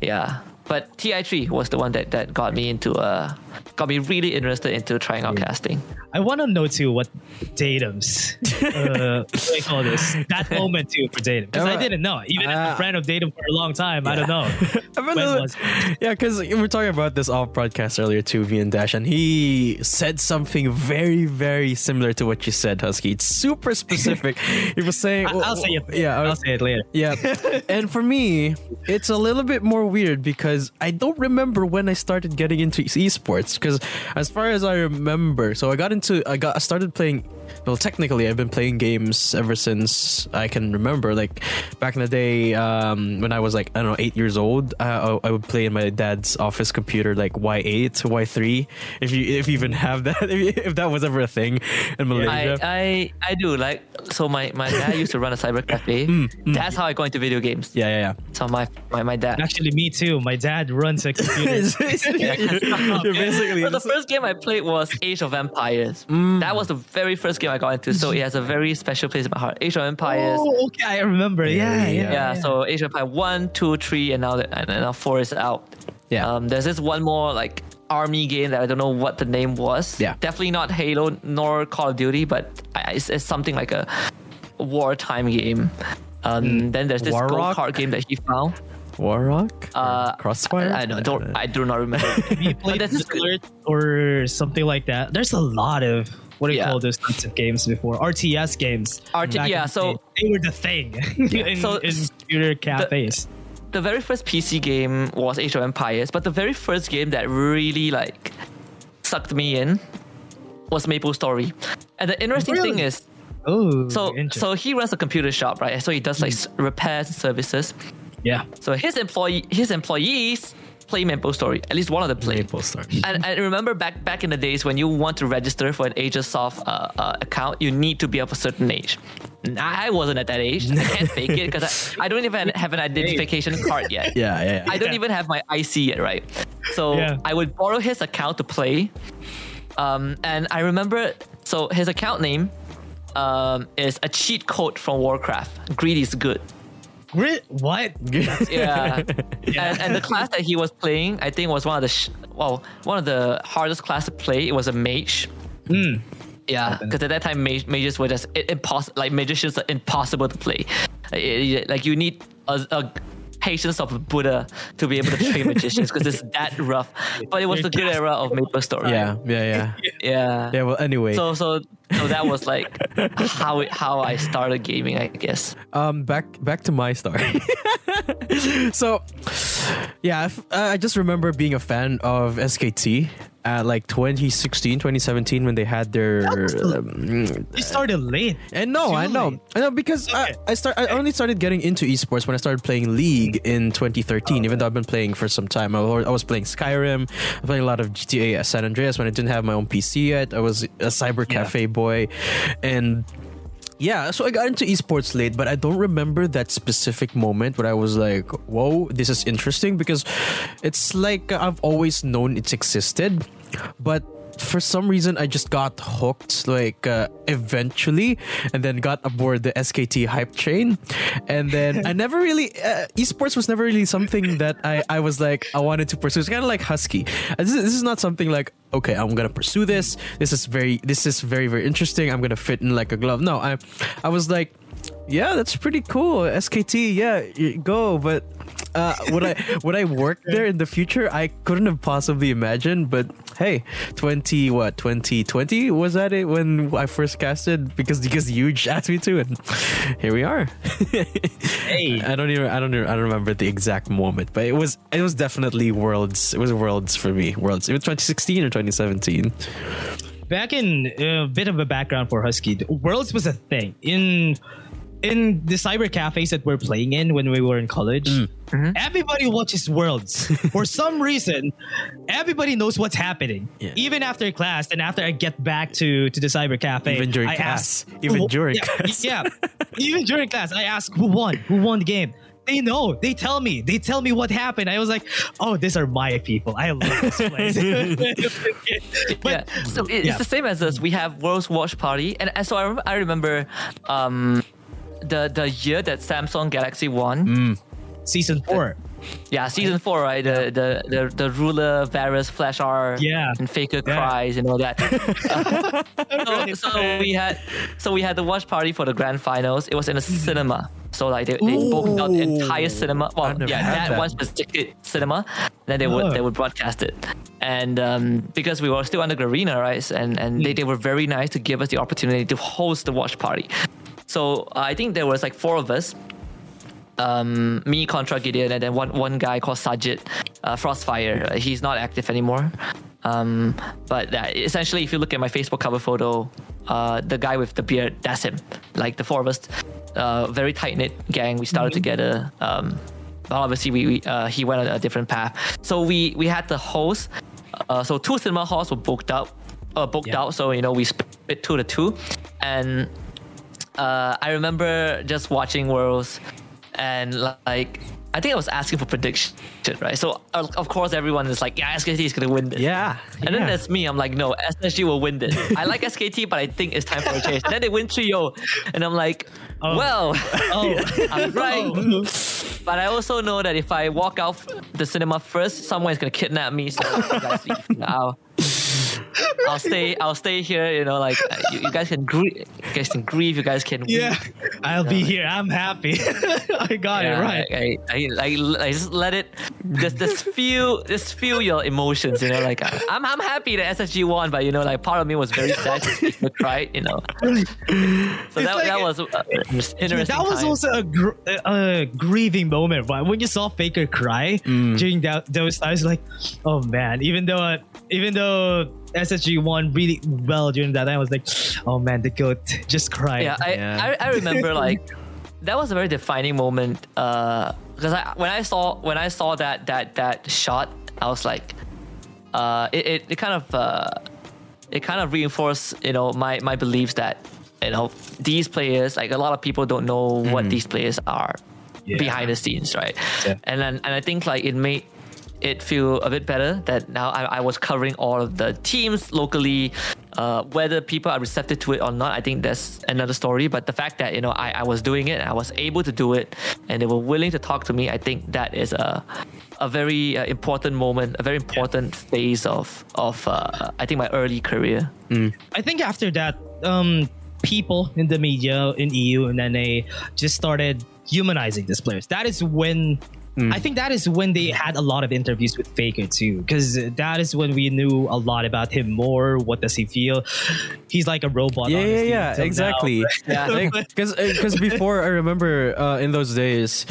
yeah but ti3 was the one that that got me into uh got me really interested into trying out casting. I want to know too what Datum's uh, what they call this? That moment too for Datum. Because I Uh, didn't know. Even as uh, a friend of Datum for a long time I don't know. When a- was yeah, because we were talking about this off broadcast earlier too, V and Dash, and he said something very, very similar to what you said, Husky. It's super specific. he was saying, I- I'll say it. Yeah, I'll uh, say it later. yeah. and for me, it's a little bit more weird because I don't remember when I started getting into esports. Because as far as I remember, so I got into, I got, I started playing. Well, technically, I've been playing games ever since I can remember. Like back in the day, um, when I was like I don't know eight years old, uh, I, I would play in my dad's office computer, like Y8, Y3. If you if you even have that, if, if that was ever a thing in Malaysia. I, I I do like so my, my dad used to run a cyber cafe. That's how I got into video games. Yeah, yeah, yeah, So my my, my dad. actually me too my dad runs a computer you're, you're basically But the first game I played was Age of Empires. That was the very first game I got into, so it has a very special place in my heart. Age of Empires. oh okay I remember yeah yeah, yeah, so Age of Empires one, two, three, and now the, and now four is out. Yeah. Um, there's this one more like army game that I don't know what the name was. Yeah. Definitely not Halo nor Call of Duty, but it's, it's something like a wartime game. Um, Then there's this War go kart game that he found. Warrock? Uh, Crossfire? I, I don't, don't I do not remember. you played there's this Alert or something like that there's a lot of what do you Yeah. call those types of games before RTS games RT yeah, so- day. they were the thing in, So- in computer cafes the very first PC game was Age of Empires, but the very first game that really like sucked me in was Maple Story. And the interesting thing is, oh so so he runs a computer shop, right? So he does like s- repairs and services. yeah So his employee his employees play Maple Story. At least one of them play. Maple Story. And I remember back back in the days when you want to register for an Asiasoft uh, uh, account, you need to be of a certain age. I wasn't at that age. I can't fake it because I, I don't even have an identification card yet. Yeah, yeah, yeah. I don't even have my IC yet, right? So Yeah. I would borrow his account to play. Um, and I remember, so his account name um, is a cheat code from Warcraft. Greed is good. Grit? What? Yeah. And, and the class that he was playing, I think, was one of the sh- well, one of the hardest class to play. It was a mage. Yeah, because at that time mage, mages were just impossible. Like magicians are impossible to play. Like, it- like you need a, a patience of Buddha to be able to train magicians because it's that rough. But it was the good era of Maple Story. yeah, yeah, yeah. yeah. Yeah, well, anyway. So so so that was like how it, how I started gaming, I guess. um back back to my story so yeah if- uh, i just remember being a fan of skt at like 2016, 2017 when they had their. Um, You started late. and no, I know, Truly. I know because Okay. I, I start. I only started getting into esports when I started playing League in 2013. Even though I've been playing for some time, I was, I was playing Skyrim. I playing a lot of GTA San Andreas when I didn't have my own PC yet. I was a cyber Yeah. cafe boy, and yeah, so I got into esports late, but I don't remember that specific moment where I was like, "Whoa, this is interesting," because it's like I've always known it's existed, but for some reason I just got hooked like uh, eventually, and then got aboard the SKT hype train, and then I never really uh, esports was never really something that I I was like I wanted to pursue. It's kind of like Husky. Uh, This is, this is not something like okay, I'm gonna pursue this. This is very this is very very interesting. I'm gonna fit in like a glove. No, I I was like, yeah, that's pretty cool. SKT, yeah, go. But uh, would I would I work there in the future? I couldn't have possibly imagined. But hey, twenty what twenty twenty was that it when I first casted because because Huge asked me to, and here we are. Hey. I don't even I don't even, I don't remember the exact moment, but it was it was definitely worlds. It was worlds for me. Worlds. It was 2016 or 2017. back in a bit of a background for Husky, Worlds was a thing in in the cyber cafes that we're playing in when we were in college. Mm. Everybody watches Worlds for some reason. Everybody knows what's happening, Yeah. even after class and after I get back to to the cyber cafe. Even during I class. ask- Even who- during yeah, class. yeah, even during class, I ask who won, who won the game. They know. They tell me. They tell me what happened. I was like, "Oh, these are my people. I love this place." but yeah. So it, yeah. it's the same as us. We have World's Watch Party, and, and so I, rem- I remember um, the the year that Samsung Galaxy won. Mm. season four. Yeah, season four, right? The the the, the ruler, Varus, Flash R, Yeah. and Faker Yeah. cries and all that. so, so we had so we had the watch party for the grand finals. It was in a cinema. So like they, they booked out the entire cinema. Well, yeah, that, that. one specific cinema. Then they would Oh. they would broadcast it, and um, because we were still under Garena, right? And and they, they were very nice to give us the opportunity to host the watch party. So uh, I think there was like four of us um, me, Contra Gideon, and then one one guy called Sajid, uh, Frostfire. Uh, He's not active anymore. Um, but uh, essentially, if you look at my Facebook cover photo, uh, the guy with the beard, that's him. Like the four of us, uh, very tight knit gang. We started together. Um, but obviously, we, we uh, he went on a different path. So we we had the host. Uh, so two cinema halls were booked up, uh, booked Yeah. out. So you know we split two to two, and uh, I remember just watching Worlds and like I think I was asking for prediction, right? So uh, of course everyone is like, yeah, SKT is gonna win this. Yeah. And then yeah. there's me. I'm like, no, SSG will win this. I like SKT, but I think it's time for a change. And then they win 3-0. And I'm like, Oh. well, Oh, I'm right. But I also know that if I walk out the cinema first, someone is gonna kidnap me. So you guys leave. I'll, I'll stay. I'll stay here. You know, like uh, you, you guys can grieve. You guys can grieve. You guys can. yeah. weep. I'll be here. I'm happy. I got Yeah, it right. I, I, I, I just let it. Just, just feel, just feel your emotions. You know, like I'm, I'm happy that SSG won, but you know, like part of me was very sad to see cry. You know. So that, like- that was uh, interesting. that was time. also a, gr- a grieving moment, right? When you saw Faker cry Mm. during that those I was like, oh man, even though uh, even though SSG won really well during that time, I was like, oh man, the goat just cried. Yeah, I, Yeah. I, I remember like that was a very defining moment Uh, because I when I saw when I saw that that that shot, I was like, uh, it, it, it kind of uh, it kind of reinforced you know my my beliefs that you know these players like a lot of people don't know what these players are Yeah. behind the scenes, right? Yeah. And then and I think like it made it feel a bit better that now I, I was covering all of the teams locally. Uh, whether people are receptive to it or not, I think that's another story. But the fact that you know I, I was doing it, I was able to do it, and they were willing to talk to me, I think that is a a very uh, important moment, a very important phase of of uh, I think my early career. I think after that, um, people in the media in EU and then they just started humanizing these players. That is when. Mm. I think that is when they had a lot of interviews with Faker too, because that is when we knew a lot about him more. What does he feel? He's like a robot. yeah, yeah, honestly, yeah, until now. exactly. Yeah. Because because before I remember uh, in those days,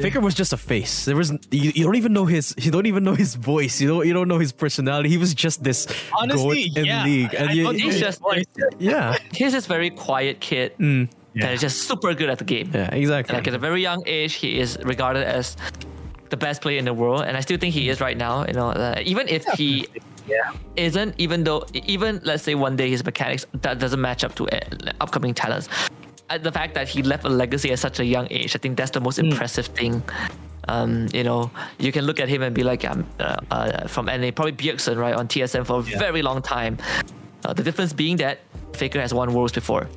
Faker was just a face. There was you, you don't even know his you don't even know his voice. You don't you don't know his personality. He was just this Honestly, goat in yeah. league, and I you, He's know just- his voice. yeah, He's this very quiet kid Mm. That is just super good at the game. yeah, exactly. Like at a very young age, he is regarded as the best player in the world, and I still think he is right now. You know, uh, even if he Yeah. isn't, even though, even let's say one day his mechanics that doesn't match up to uh, upcoming talents, uh, the fact that he left a legacy at such a young age, I think that's the most impressive thing. Um, you know, you can look at him and be like, um, uh, uh, from NA, probably Bjergsen, right, on TSM for a Yeah. very long time. Uh, the difference being that Faker has won Worlds before.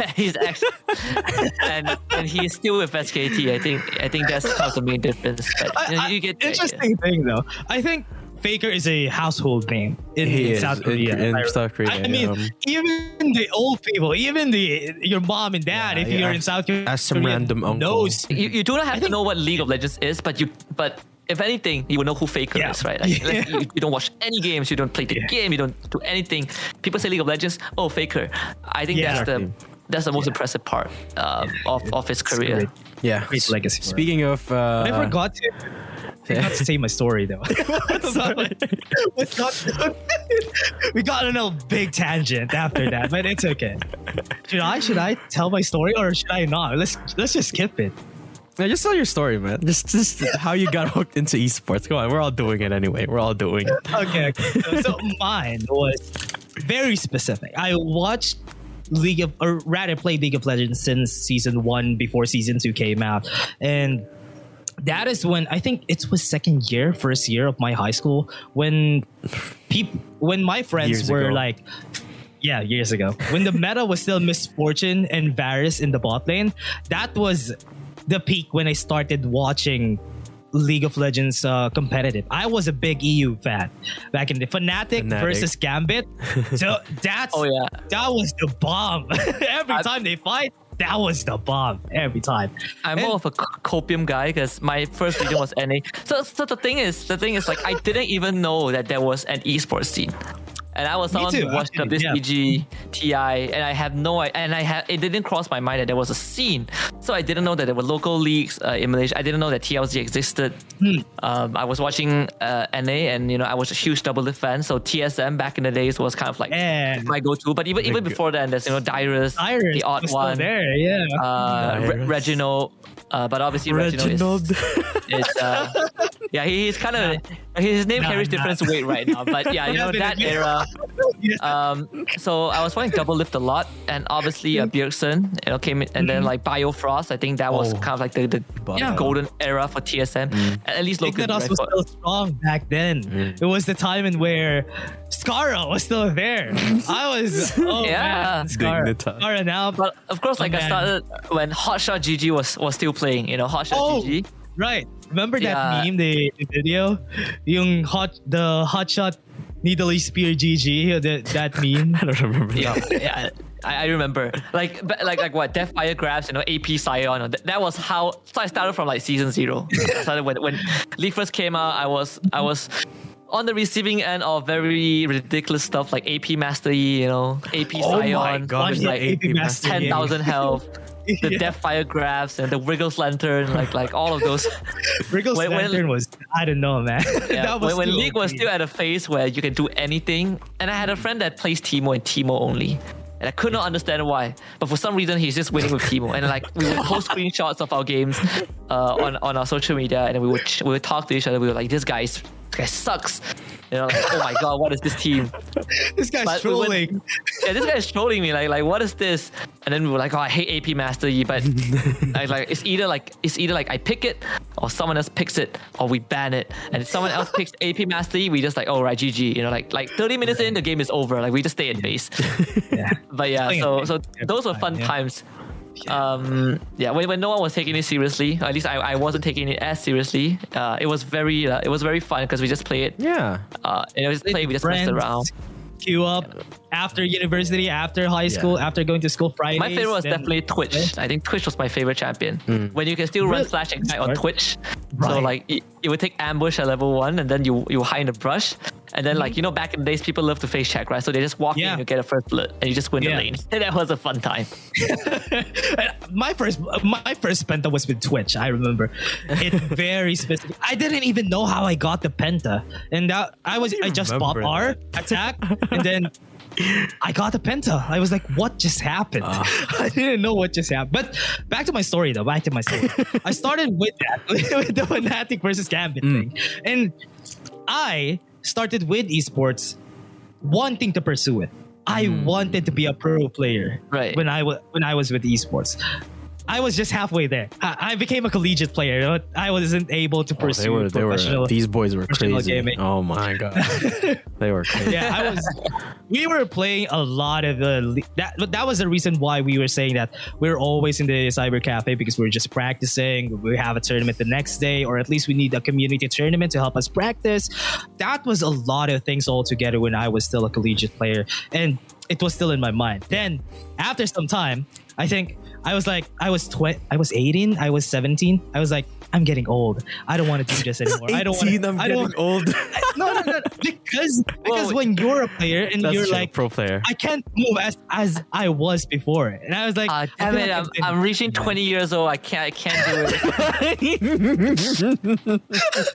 he's actually, and and he's still with SKT. I think I think that's kind of the main difference. But, you, know, I- you get the idea. interesting thing though. I think Faker is a household name in, in South Korea. in I- South Korea, I mean, um, even the old people, even the your mom and dad, Yeah, if yeah, you're in South Korea, ask some random uncle. knows. you, you do not have I to think- know what League of Legends is, but you but if anything, you will know who Faker Yeah. is, right? Like, Yeah. you, you don't watch any games, you don't play the Yeah. game, you don't do anything. People say League of Legends, oh Faker. I think Yeah. that's the Exactly. That's the most Yeah. impressive part um, of, of his career. Great. yeah, Great legacy for. Speaking of, uh, I forgot to. I forgot to say my story though. we got, we got on a big tangent after that, but it's okay. Should I should I tell my story or should I not? Let's let's just skip it. Yeah, just tell your story, man. Just, just how you got hooked into esports. Come on, we're all doing it anyway. We're all doing it. Okay, okay. So, so mine was very specific. I watched League of, or rather, played League of Legends since season one before season two came out, and that is when I think it was second year, first year of my high school when people, when my friends Years were ago. like. Yeah, years ago. When the meta was still Miss Fortune and Varus in the bot lane, that was the peak when I started watching League of Legends uh, competitive. I was a big EU fan back in the Fnatic, Fnatic. versus Gambit. So that's Oh yeah. that was the bomb. Every I- time they fight, that was the bomb. Every time. I'm And- more of a copium guy because my first region was NA. So, so the thing is, the thing is, like, I didn't even know that there was an esports scene. And I was Me someone too, who watched actually, yeah. TI, and I have no, i- and I had it didn't cross my mind that there was a scene. So I didn't know that there were local leagues uh, in Malaysia. I didn't know that TLZ existed. Hmm. Um, I was watching uh, NA, and you know I was a huge Doublelift fan. So TSM back in the days was kind of like And my go-to. But even even before then, there's you know Dyrus, Iris the odd was still one, there. Yeah. uh, Re- Reginald. Uh, but obviously Reginald, is, is uh, yeah, he, he's kind of his name Nah, carries nah. different weight right now. But yeah, you know that era. Um, so I was playing Doublelift a lot, and obviously uh, mm-hmm. Bjergsen, you know, came in, and then mm-hmm. like Biofrost. I think that was Oh. kind of like the, the Yeah. Uh, golden era for TSM, mm. at least locally. Dignitas right? was For- still strong back then. Mm. It was the time in where Scarra was still there. I was oh Yeah. man, Scarra. Dignitas. Scarra now, but of course, like oh, I started when Hotshot GG was was still playing. You know, Hotshot Oh. GG. right. Remember that Yeah. meme, the, the video, yung hot the hotshot needly spear GG, that that meme. I don't remember. Yeah, yeah. I, I remember, like, but like, like what? Deathfire Grasp, you know, AP Sion. That, that was how. So I started from like season zero. I started when when League first came out. I was I was on the receiving end of very ridiculous stuff like AP Master Yi, you know, AP Oh my God, like AP Master ten thousand health. The Yeah. Deathfire Grasp and the Wriggles Lantern, like like all of those. Wriggles When- when- Lantern was I don't know, man. Yeah, that was when, when League was still at a phase where you can do anything, and I had a friend that plays Teemo and Teemo only. And I could not understand why, but for some reason he's just winning with Teemo. And like we would post screenshots of our games uh, on on our social media, and we would we would talk to each other. We were like, "This guy's this guy sucks," you know, like, "Oh my god, what is this team?" this guy's But trolling. yeah, this guy is trolling me. Like, like, what is this? And then we were like, oh, I hate AP Master Yi, but I like it's either like it's either like I pick it or someone else picks it or we ban it. And if someone else picks AP Master Yi, we just like, oh right, GG. You know, like like 30 minutes in, the game is over. Like we just stay in base. Yeah. But yeah, so so those were fun yeah. times. Um, yeah, when, when no one was taking it seriously, at least I, I wasn't taking it as seriously. Uh, it was very uh, it was very fun because we just play it. Yeah. Uh, and it was play, we just messed around. Queue up after university, after high school, after going to school Friday. My favorite was then- definitely Twitch. I think Twitch was my favorite champion. Hmm. When you can still run Really? Flash Ignite on Smart. Twitch, So like it, it would take ambush at level one, and then you you hide in the brush, and then mm-hmm. like you know back in the days people love to face check, right? So they just walk Yeah. in, you get a first blood, and you just win Yeah. the lane. And that was a fun time. my first my first penta was with Twitch. I remember it very specific. I didn't even know how I got the penta, and that I was I just bought remember R attack, and then I got the penta. I was like, what just happened? Ah. I didn't know what just happened. But back to my story though. Back to my story. I started with that with the Fnatic versus Gambit mm. thing, and I started with esports wanting to pursue it. I mm. wanted to be a pro player Right. when I was when I was with esports. I was just halfway there. I, I became a collegiate player, but I wasn't able to Oh, pursue they were, they were, uh, professional. these boys were crazy. gaming. Oh my god, they were crazy. yeah, I was. We were playing a lot of uh, the that. But that was the reason why we were saying that we are always in the cyber cafe because we are just practicing. We have a tournament the next day, or at least we need a community tournament to help us practice. That was a lot of things all together when I was still a collegiate player, and it was still in my mind. Then after some time, I think I was like, I was tw- I was 18, I was 17. I was like, I'm getting old. I don't want to do this anymore. I don't want. 18, I'm I don't getting old. no, no, no, because because Whoa. when you're a player and That's you're true, like, pro player. I can't move as as I was before, and I was like, uh, I damn it! I'm, I've been- I'm reaching 20 years old. I can't I can't do it.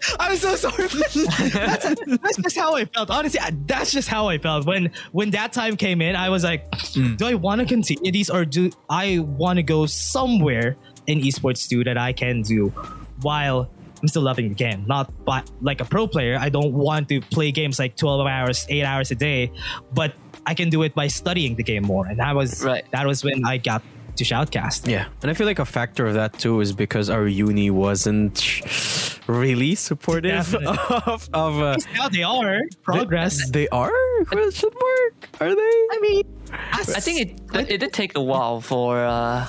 I'm so sorry. that's, that's just how I felt. Honestly, that's just how I felt when when that time came in. I was like, mm. do I want to continue these or do I want to go somewhere in esports too that I can do while I'm still loving the game, not but like a pro player. I don't want to play games like 12 hours, eight hours a day, but I can do it by studying the game more. And that was Right. that was when I got to shoutcast. Yeah, and I feel like a factor of that too is because our uni wasn't really supportive of of. Uh, Now they are progress. They, they are question mark. Are they? I mean, I think it it did take a while for. Uh,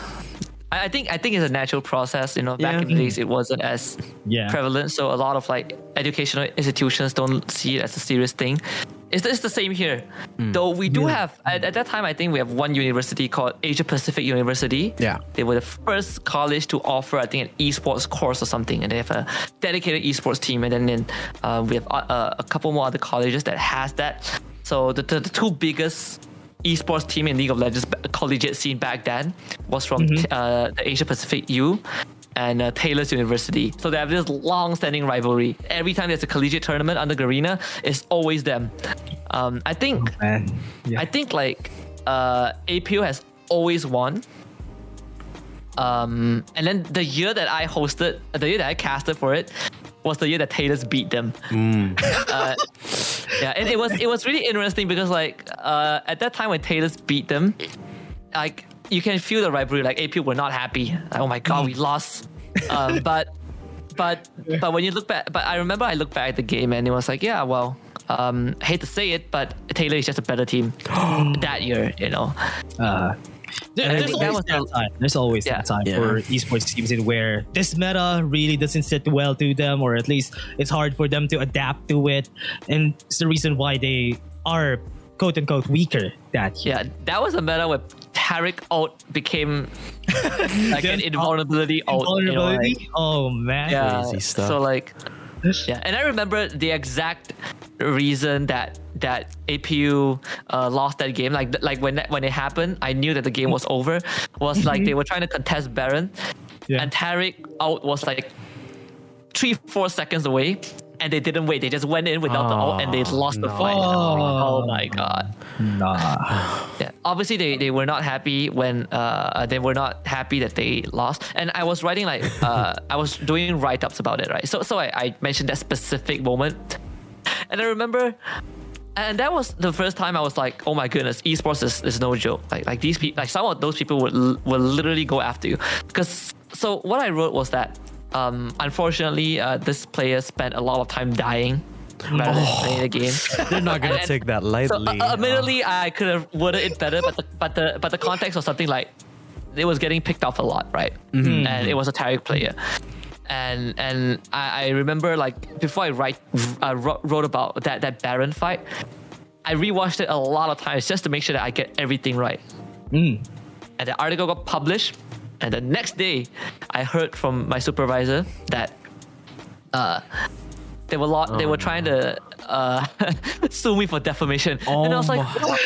I I think I think it's a natural process. You know, back Yeah. in the days it wasn't as Yeah. prevalent, so a lot of like educational institutions don't see it as a serious thing. It's, it's the same here, though. We do have at, at that time. I think we have one university called Asia Pacific University. Yeah. they were the first college to offer, I think, an esports course or something, and they have a dedicated esports team. And then, then uh, we have uh, uh, a couple more other colleges that has that. So the, the, the two biggest esports team in League of Legends collegiate scene back then was from uh, the Asia Pacific U and uh, Taylor's University. So they have this long-standing rivalry. Every time there's a collegiate tournament under Garena, it's always them. Um, I think Man. Yeah. I think like uh, APU has always won. Um, and then the year that I hosted, the year that I casted for it, was the year that Taylor's beat them. Uh, yeah, and it was it was really interesting because like uh, at that time when Taylor's beat them, like you can feel the rivalry. Like AP were not happy. Like, oh my god, we lost. Um, but but but when you look back, but I remember I looked back at the game and it was like, yeah, well, um, I hate to say it, but Taylor is just a better team that year. You know, Uh, there- there's think that always was that time. There's always Yeah. that time Yeah. for esports teams in where this meta really doesn't sit well to them, or at least it's hard for them to adapt to it, and it's the reason why they are quote unquote weaker that year. yeah, that was a meta where Taric ult became like an invulnerability ult. you know, like- oh man. yeah Crazy stuff. so like yeah and i remember the exact reason that that apu uh, lost that game. Like like when that, when it happened i knew that the game was over. Was like they were trying to contest baron Yeah. and Taric out was like three four seconds away and they didn't wait they just went in without the ult and they Oh, lost the fight And I was like, Oh. oh my god Nah. yeah, obviously they, they were not happy when uh, they were not happy that they lost. And I was writing like uh, I was doing write ups about it, right? So so I, I mentioned that specific moment, and I remember, and that was the first time I was like, oh my goodness, esports is, is no joke. Like like these people, like some of those people would will literally go after you. Because so what I wrote was that um, unfortunately uh, this player spent a lot of time dying rather than playing the game. They're not gonna And- take that So lightly. uh, admittedly, I could have worded it better, but the, but the but the context was something like it was getting picked off a lot, right? And it was a Taric player. And and I, I remember like before I write uh, wrote, wrote about that that Baron fight, I rewatched it a lot of times just to make sure that I get everything right. Mm. And the article got published, and the next day, I heard from my supervisor that uh, they were lo- they were trying to uh, sue me for defamation, Oh and I was like, my- what?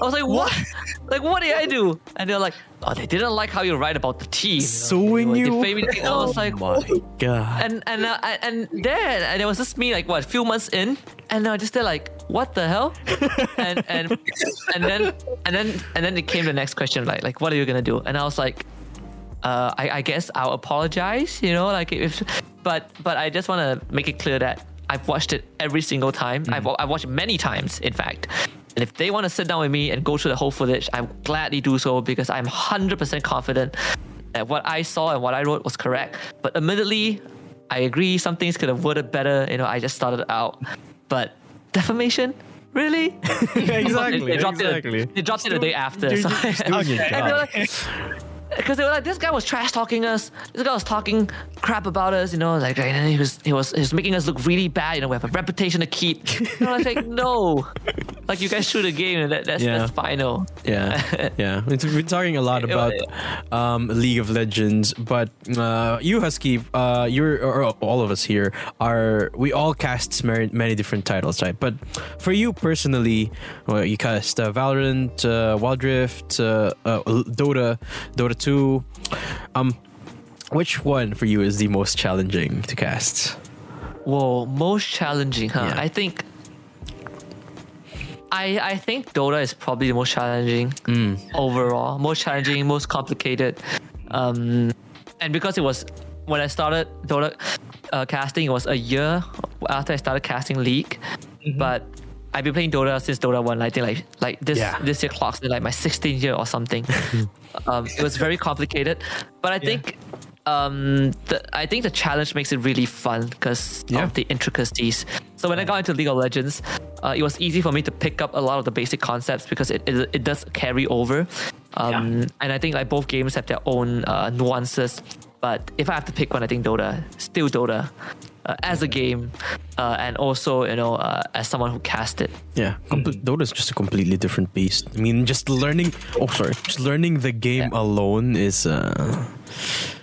I was like, what? like, what did I do? And they're like, oh, they didn't like how you write about the team. Suing you? were defaming I was like, my god. and and uh, and then and it was just me like what a few months in and I just there like what the hell and and and then and then and then it came the next question like like what are you gonna do and I was like uh, I, I guess I'll apologize you know like if but but I just want to make it clear that I've watched it every single time I've, I've watched it many times in fact and if they want to sit down with me and go through the whole footage I will gladly do so because I'm 100% confident that what I saw and what I wrote was correct. But admittedly, I agree some things could have worded better. You know, I just started out. But defamation? Really? exactly. they, they dropped exactly. it. They dropped it the day after. You're So just doing your and they were like, because they were like, this guy was trash talking us. This guy was talking crap about us. You know, like and he was he was he was making us look really bad. You know, we have a reputation to keep. And I was like, no, like you guys shoot a game and that, that's Yeah. that's final. Yeah, yeah. We're talking a lot about um, League of Legends, but uh, you, Husky, uh, you're or all of us here are we all cast many, many different titles, right? But for you personally, well, you cast uh, Valorant, uh, Wild Rift, uh, uh, Dota, Dota Two. Um, which one for you is the most challenging to cast? Well, most challenging, huh? Yeah. I think. I I think Dota is probably the most challenging Mm. overall, most challenging, most complicated, um, and because it was when I started Dota uh, casting, it was a year after I started casting League, Mm-hmm. but. I've been playing Dota since Dota One. I think like like this Yeah. this year clocks me like my 16th year or something. um, it was very complicated, but I think um, the, I think the challenge makes it really fun because Yeah. of the intricacies. So when I got into League of Legends, uh, it was easy for me to pick up a lot of the basic concepts because it, it, it does carry over. Um, And I think like both games have their own uh, nuances. But if I have to pick one, I think Dota, still Dota, uh, as a game, uh, and also you know uh, as someone who cast it. Yeah, Comple- Dota is just a completely different beast. I mean, just learning. Oh, sorry, just learning the game Yeah. alone is. Uh,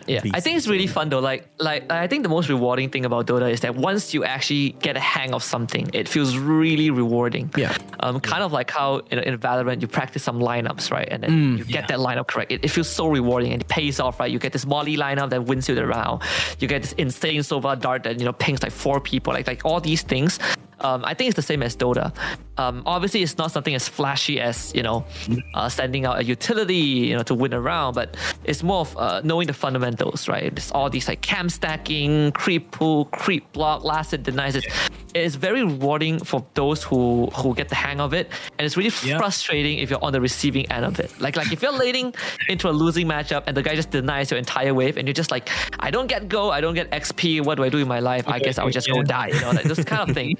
Yeah, I think it's really fun though. Like, like I think the most rewarding thing about Dota is that once you actually get a hang of something, it feels really rewarding. Yeah. Um, kind of like how in, in Valorant you practice some lineups, right, and then Mm, you get that lineup correct. It, it feels so rewarding and it pays off, right? You get this Molly lineup that wins you the round. You get this insane Sova dart that you know pings like four people. Like, like all these things. Um, I think it's the same as Dota. Um, obviously, it's not something as flashy as you know, uh, sending out a utility, you know, to win a round, but it's more of uh, knowing the fundamentals, right? It's all these like camp stacking, creep pull, creep block, last hit denies. It. It's very rewarding for those who who get the hang of it, and it's really Yeah. frustrating if you're on the receiving end of it. Like like if you're leading into a losing matchup and the guy just denies your entire wave, and you're just like, I don't get go, I don't get XP. What do I do in my life? I guess I'll just go die. You know, like this kind of thing.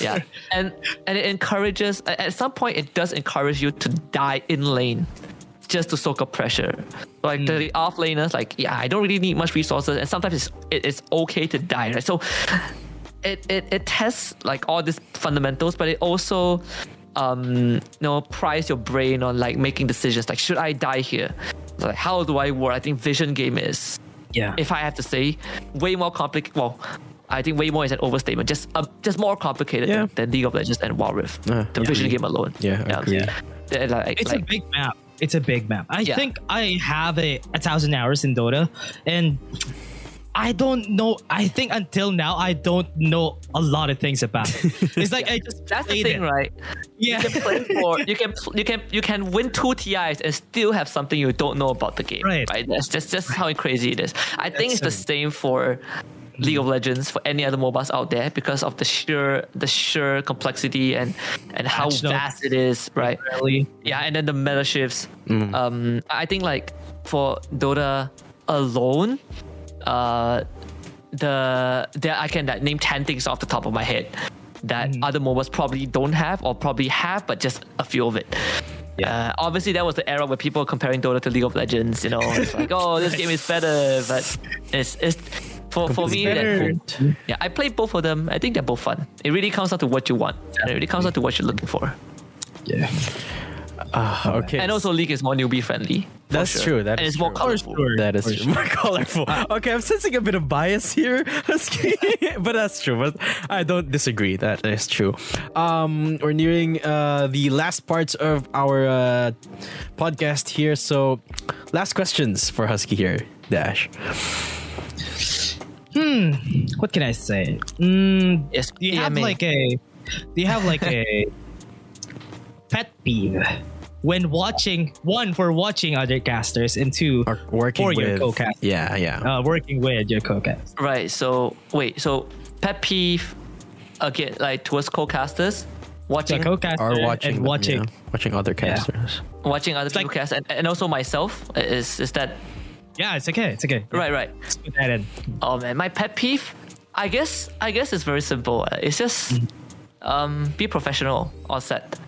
yeah, and and it encourages. At at some point, it does encourage you to die in lane, just to soak up pressure. Like the mm. off laners, like yeah, I don't really need much resources, and sometimes it's it's okay to die. Right, so it, it it tests like all these fundamentals, but it also um you know pries your brain on like making decisions. Like should I die here? Like how do I work? I think vision game is Yeah. if I have to say, way more complicated. Well, I think way more is an overstatement. Just uh, just more complicated Yeah. than, than League of Legends and Wild Rift. Uh, the vision game alone. Yeah, I agree. They're like- it's like- a big map. It's a big map. I Yeah. think I have a, a thousand hours in Dota, and I don't know. I think until now I don't know a lot of things about it. It's like I just that's the thing, it. right? Yeah. You can play for you can you can you can win two TIs and still have something you don't know about the game. Right. That's just just how crazy it is. I think it's That's the same for League of Legends for any other MOBAs out there because of the sheer the sheer complexity and and how Patch notes. vast it is, right? Really? Yeah, and then the meta shifts. Um, I think like for Dota alone, uh, the there I can like, name ten things off the top of my head that other MOBAs probably don't have or probably have, but just a few of it. Uh, obviously, that was the era where people were comparing Dota to League of Legends. You know, it's like, oh, this game is better, but it's it's for for me. That, yeah, I played both of them. I think they're both fun. It really comes down to what you want. And it really comes down to what you're looking for. Yeah. Ah, okay. And also, League is more newbie friendly. That's sure. true. That and is it's more true. colorful. That is true. more colorful. Okay, I'm sensing a bit of bias here, Husky, but that's true. But I don't disagree. That is true. Um, we're nearing uh, the last parts of our uh, podcast here. So, last questions for Husky here, Dash. Hmm. What can I say? Mm, Yes, do you have like a do you have like a pet peeve when watching one for watching other casters and two Or working for with your co-cast Yeah, yeah. uh, working with your co-cast Right. So wait. So pet peeve again, like towards co-casters, the watching co-caster or watching and them, watching yeah. watching other casters. watching other like- people cast, and, and also myself. Is is that yeah it's okay it's okay right? Right. Let's put that in Oh man, my pet peeve. I guess I guess it's very simple. Uh, It's just um, be professional on set.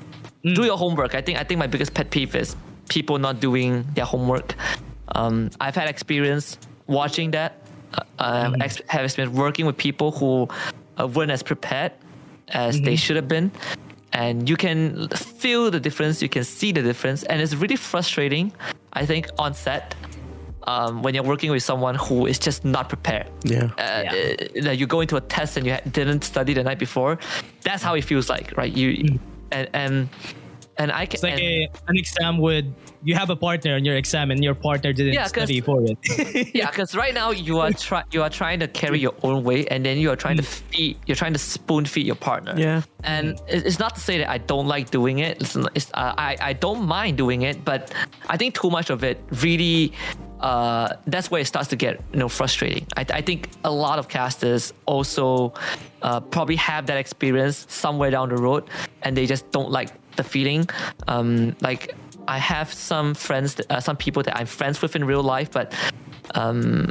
Do your homework. I think I think my biggest pet peeve is people not doing their homework. Um, I've had experience watching that. Uh, I ex- have experience working with people who uh, weren't as prepared as they should have been. And you can feel the difference, you can see the difference, and it's really frustrating, I think, on set um, when you're working with someone who is just not prepared. Yeah. Uh, uh, that you go into a test and you ha- didn't study the night before. That's how it feels like, right? You and and and I can. it's like and- a, an exam with you have a partner on your exam and your partner didn't Yeah, 'cause- study for it yeah, because right now you are try you are trying to carry your own weight, and then you are trying to feed you're trying to spoon feed your partner. Yeah. and it- it's not to say that I don't like doing it. It's, it's, uh, I I don't mind doing it, but I think too much of it really. Uh, that's where it starts to get you know frustrating. I, I think a lot of casters also uh, probably have that experience somewhere down the road, and they just don't like the feeling. Um, like I have some friends, uh, some people that I'm friends with in real life, but um,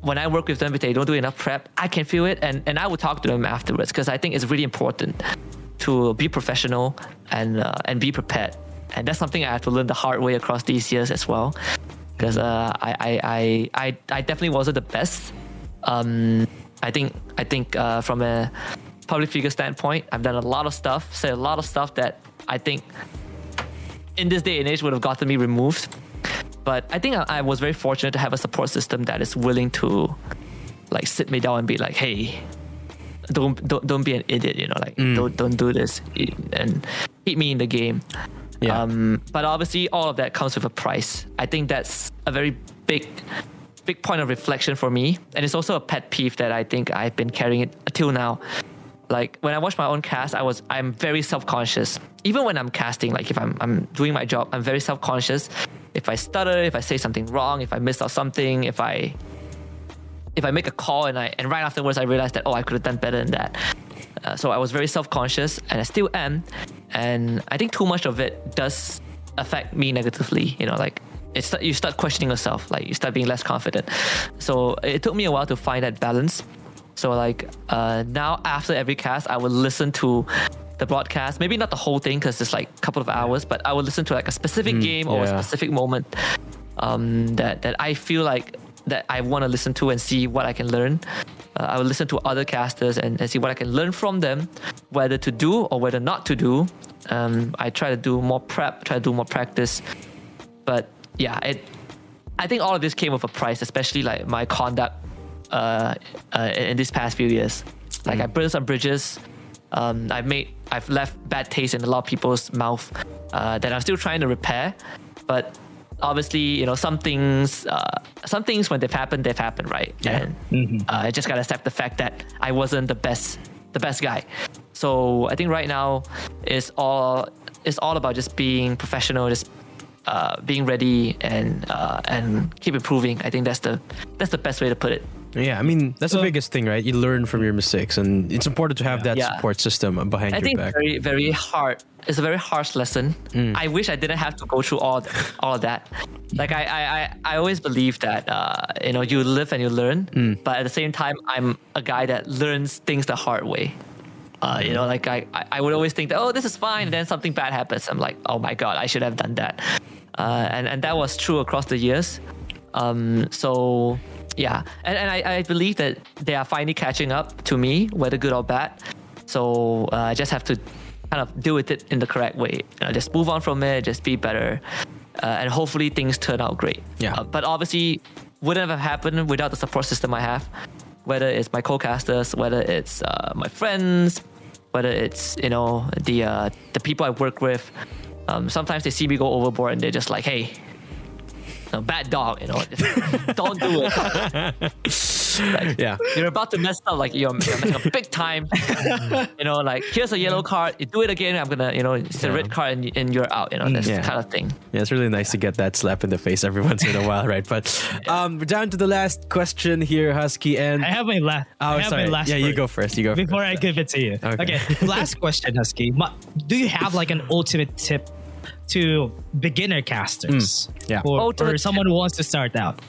when I work with them, if they don't do enough prep, I can feel it, and, and I will talk to them afterwards because I think it's really important to be professional and uh, and be prepared. And that's something I had to learn the hard way across these years as well, because uh, I, I, I I I definitely wasn't the best. Um, I think I think uh, from a public figure standpoint, I've done a lot of stuff, said a lot of stuff that I think in this day and age would have gotten me removed. But I think I, I was very fortunate to have a support system that is willing to like sit me down and be like, hey, don't don't don't be an idiot, you know, like don't don't do this and keep me in the game. Yeah. Um, but obviously, all of that comes with a price. I think that's a very big, big point of reflection for me, and it's also a pet peeve that I think I've been carrying it until now. Like when I watch my own cast, I was I'm very self conscious. Even when I'm casting, like if I'm I'm doing my job, I'm very self conscious. If I stutter, if I say something wrong, if I miss out something, if I if I make a call and I and right afterwards I realized that oh I could have done better than that. Uh, so I was very self-conscious and I still am, and I think too much of it does affect me negatively. You know, like it's you start questioning yourself, like you start being less confident. So it took me a while to find that balance. So like uh, now after every cast, I will listen to the broadcast. Maybe not the whole thing because it's like a couple of hours, but I will listen to like a specific game or a specific moment um, that that I feel like that I want to listen to and see what I can learn. Uh, I will listen to other casters and, and see what I can learn from them, whether to do or whether not to do. Um, I try to do more prep, try to do more practice, but yeah, it. I think all of this came with a price, especially like my conduct uh, uh, in these past few years. Like I burned some bridges. Um, I've made, I've left bad taste in a lot of people's mouth uh, that I'm still trying to repair. But obviously, you know, some things, uh, some things when they've happened, they've happened, right? Yeah. And uh, I just gotta accept the fact that I wasn't the best, the best guy. So I think right now is all, it's all about just being professional, just uh, being ready and uh, and keep improving. I think that's the that's the best way to put it. Yeah, I mean that's the biggest thing, right? You learn from your mistakes, and it's important to have that Yeah. support system behind I your think back. very very hard. It's a very harsh lesson. I wish I didn't have to go through all all of that. Like I I, I, I always believe that uh, you know you live and you learn, but at the same time I'm a guy that learns things the hard way. Uh, you know, like I, I I would always think that oh this is fine, and then something bad happens. I'm like oh my god I should have done that, uh, and and that was true across the years. Um, so yeah, and, and I, I believe that they are finally catching up to me, whether good or bad. So uh, I just have to kind of deal with it in the correct way. You know, just move on from it, just be better. uh, and hopefully things turn out great. Yeah. Uh, but obviously, wouldn't have happened without the support system I have. Whether it's my co-casters, whether it's uh, my friends, whether it's you know the uh, the people I work with. Um, sometimes they see me go overboard and they're just like, "Hey, no, bad dog, you know, don't do it." Like, Yeah. you're about to mess up, like you're, you're messing up big time. you know, like here's a yellow card. You do it again, I'm gonna, you know, it's a red card and, and you're out. You know, that's Yeah. kind of thing. Yeah, it's really nice to get that slap in the face every once in a while, right? But um, we're down to the last question here, Husky, and I have my last. oh, I have sorry, my last. yeah, you go first. You go before first. I give it to you. Okay. Okay. last question, Husky. Do you have like an ultimate tip to beginner casters? Mm, yeah. Or, Ultimate or someone who wants to start out.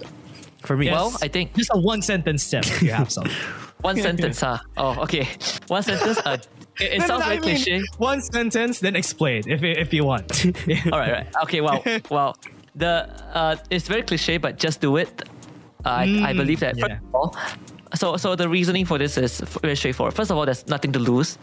For me, Well, I think Just a one sentence tip if you have some. one sentence, huh? Oh, okay. One sentence. Uh, it, it No, no, sounds no, very I mean, cliche. One sentence, then explain if if you want. All right, right. Okay, well, well, the uh, it's very cliche, but just do it. I I Mm, believe that. yeah. First of all, so so the reasoning for this is very straightforward. First of all, there's nothing to lose.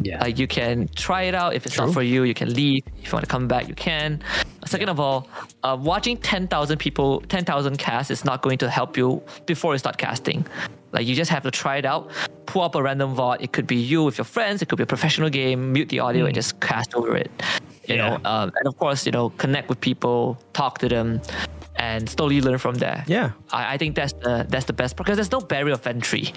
Yeah. Uh, you can try it out. If it's True. not for you, you can leave. If you want to come back, you can. Second of all, uh, watching 10,000 people, 10,000 casts is not going to help you before you start casting. Like you just have to try it out. Pull up a random VOD. It could be you with your friends. It could be a professional game. Mute the audio and just cast over it. You Yeah. know, um, and of course, you know, connect with people, talk to them, and slowly learn from there. Yeah. I, I think that's the that's the best part, because there's no barrier of entry.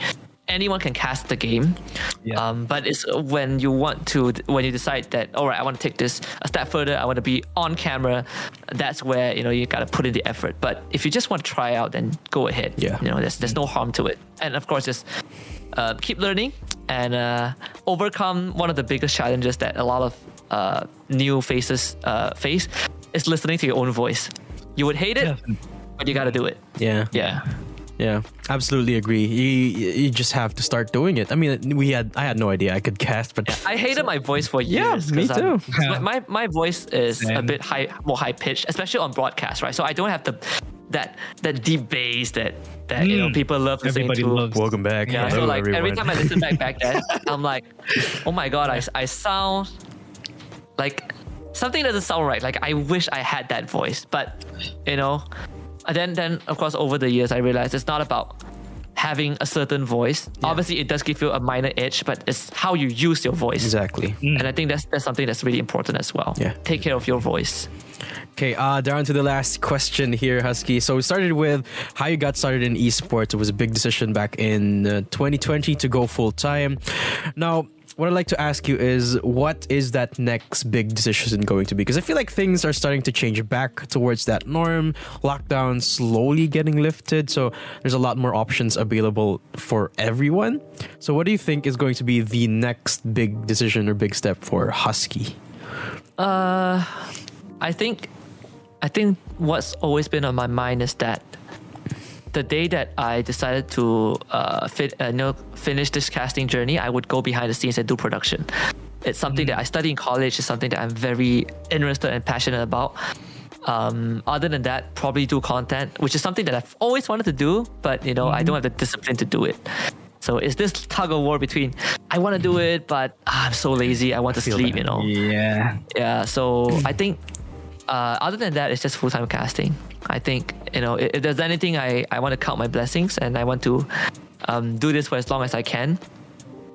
Anyone can cast the game, Yeah. um, but it's when you want to when you decide that all right, I want to take this a step further. I want to be on camera. That's where you know you gotta put in the effort. But if you just want to try out, then go ahead. Yeah. you know, there's there's no harm to it. And of course, just uh, keep learning and uh, overcome one of the biggest challenges that a lot of uh, new faces uh, face is listening to your own voice. You would hate it, Definitely. but you gotta do it. yeah, Yeah. Yeah, absolutely agree. You you just have to start doing it. I mean, we had I had no idea I could cast, but I hated my voice for years. me 'cause I'm- too. My, my my voice is a bit high, more high pitched, especially on broadcast, right? So I don't have the that that deep bass that that you know Mm. people love listening Everybody to. loves. welcome back. Yeah, so Hello, like every time I listen back back then, I'm like, oh my god, I, I sound like something doesn't sound right. Like I wish I had that voice, but you know, and then then of course over the years I realized it's not about having a certain voice. Obviously, it does give you a minor edge, but it's how you use your voice. exactly. And I think that's that's something that's really important as well. Yeah. Take care of your voice. Okay, uh, down to the last question here, HusKKiee. So we started with how you got started in esports. It was a big decision back in uh, 2020 to go full time. Now, what I'd like to ask you is, what is that next big decision going to be? Because I feel like things are starting to change back towards that norm. Lockdown slowly getting lifted, so there's a lot more options available for everyone. So, what do you think is going to be the next big decision or big step for HusKKiee? Uh, I think, I think what's always been on my mind is that the day that I decided to uh, fit, uh, know, finish this casting journey, I would go behind the scenes and do production. It's something that I study in college. It's something that I'm very interested and passionate about. Um, other than that, probably do content, which is something that I've always wanted to do, but you know, I don't have the discipline to do it. So it's this tug of war between I want to do it, but ah, I'm so lazy. I want to sleep. that. You know. Yeah. Yeah, so I think uh, other than that, it's just full time casting. I think you know if, if there's anything, I I want to count my blessings and I want to um, do this for as long as I can,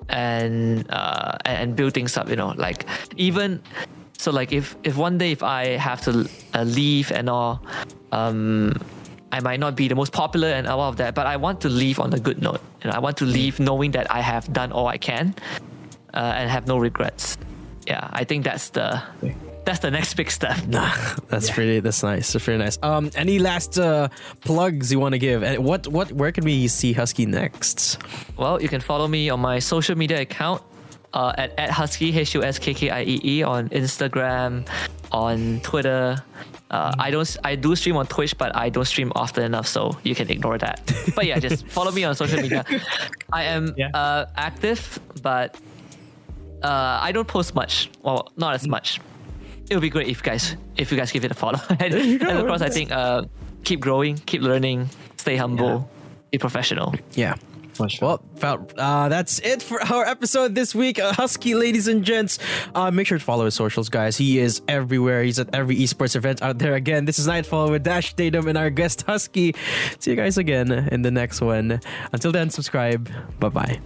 and uh, and and build things up. You know, like even so, like if if one day if I have to uh, leave and all. Um, I might not be the most popular and all of that, but I want to leave on a good note. You know, I want to leave knowing that I have done all I can uh, and have no regrets. Yeah, I think that's the that's the next big step. Nah, that's pretty. That's nice. That's pretty nice. Um, any last uh, plugs you want to give? And what, what, where can we see HusKKiee next? Well, you can follow me on my social media account uh, at, at HusKKiee H U S K K I E E on Instagram, on Twitter. Uh, I don't. I do stream on Twitch, but I don't stream often enough, so you can ignore that. But yeah, just follow me on social media. I am Yeah. uh, active, but uh, I don't post much. Well, not as much. It would be great if you guys if you guys give it a follow. and, and of course, I think uh, keep growing, keep learning, stay humble, be professional. Yeah. Well, uh, that's it for our episode this week. Uh, HusKKiee, ladies and gents. Uh, make sure to follow his socials, guys. He is everywhere. He's at every esports event out there. Again, this is Nightfall with Dash Datum and our guest HusKKiee. See you guys again in the next one. Until then, subscribe. Bye bye.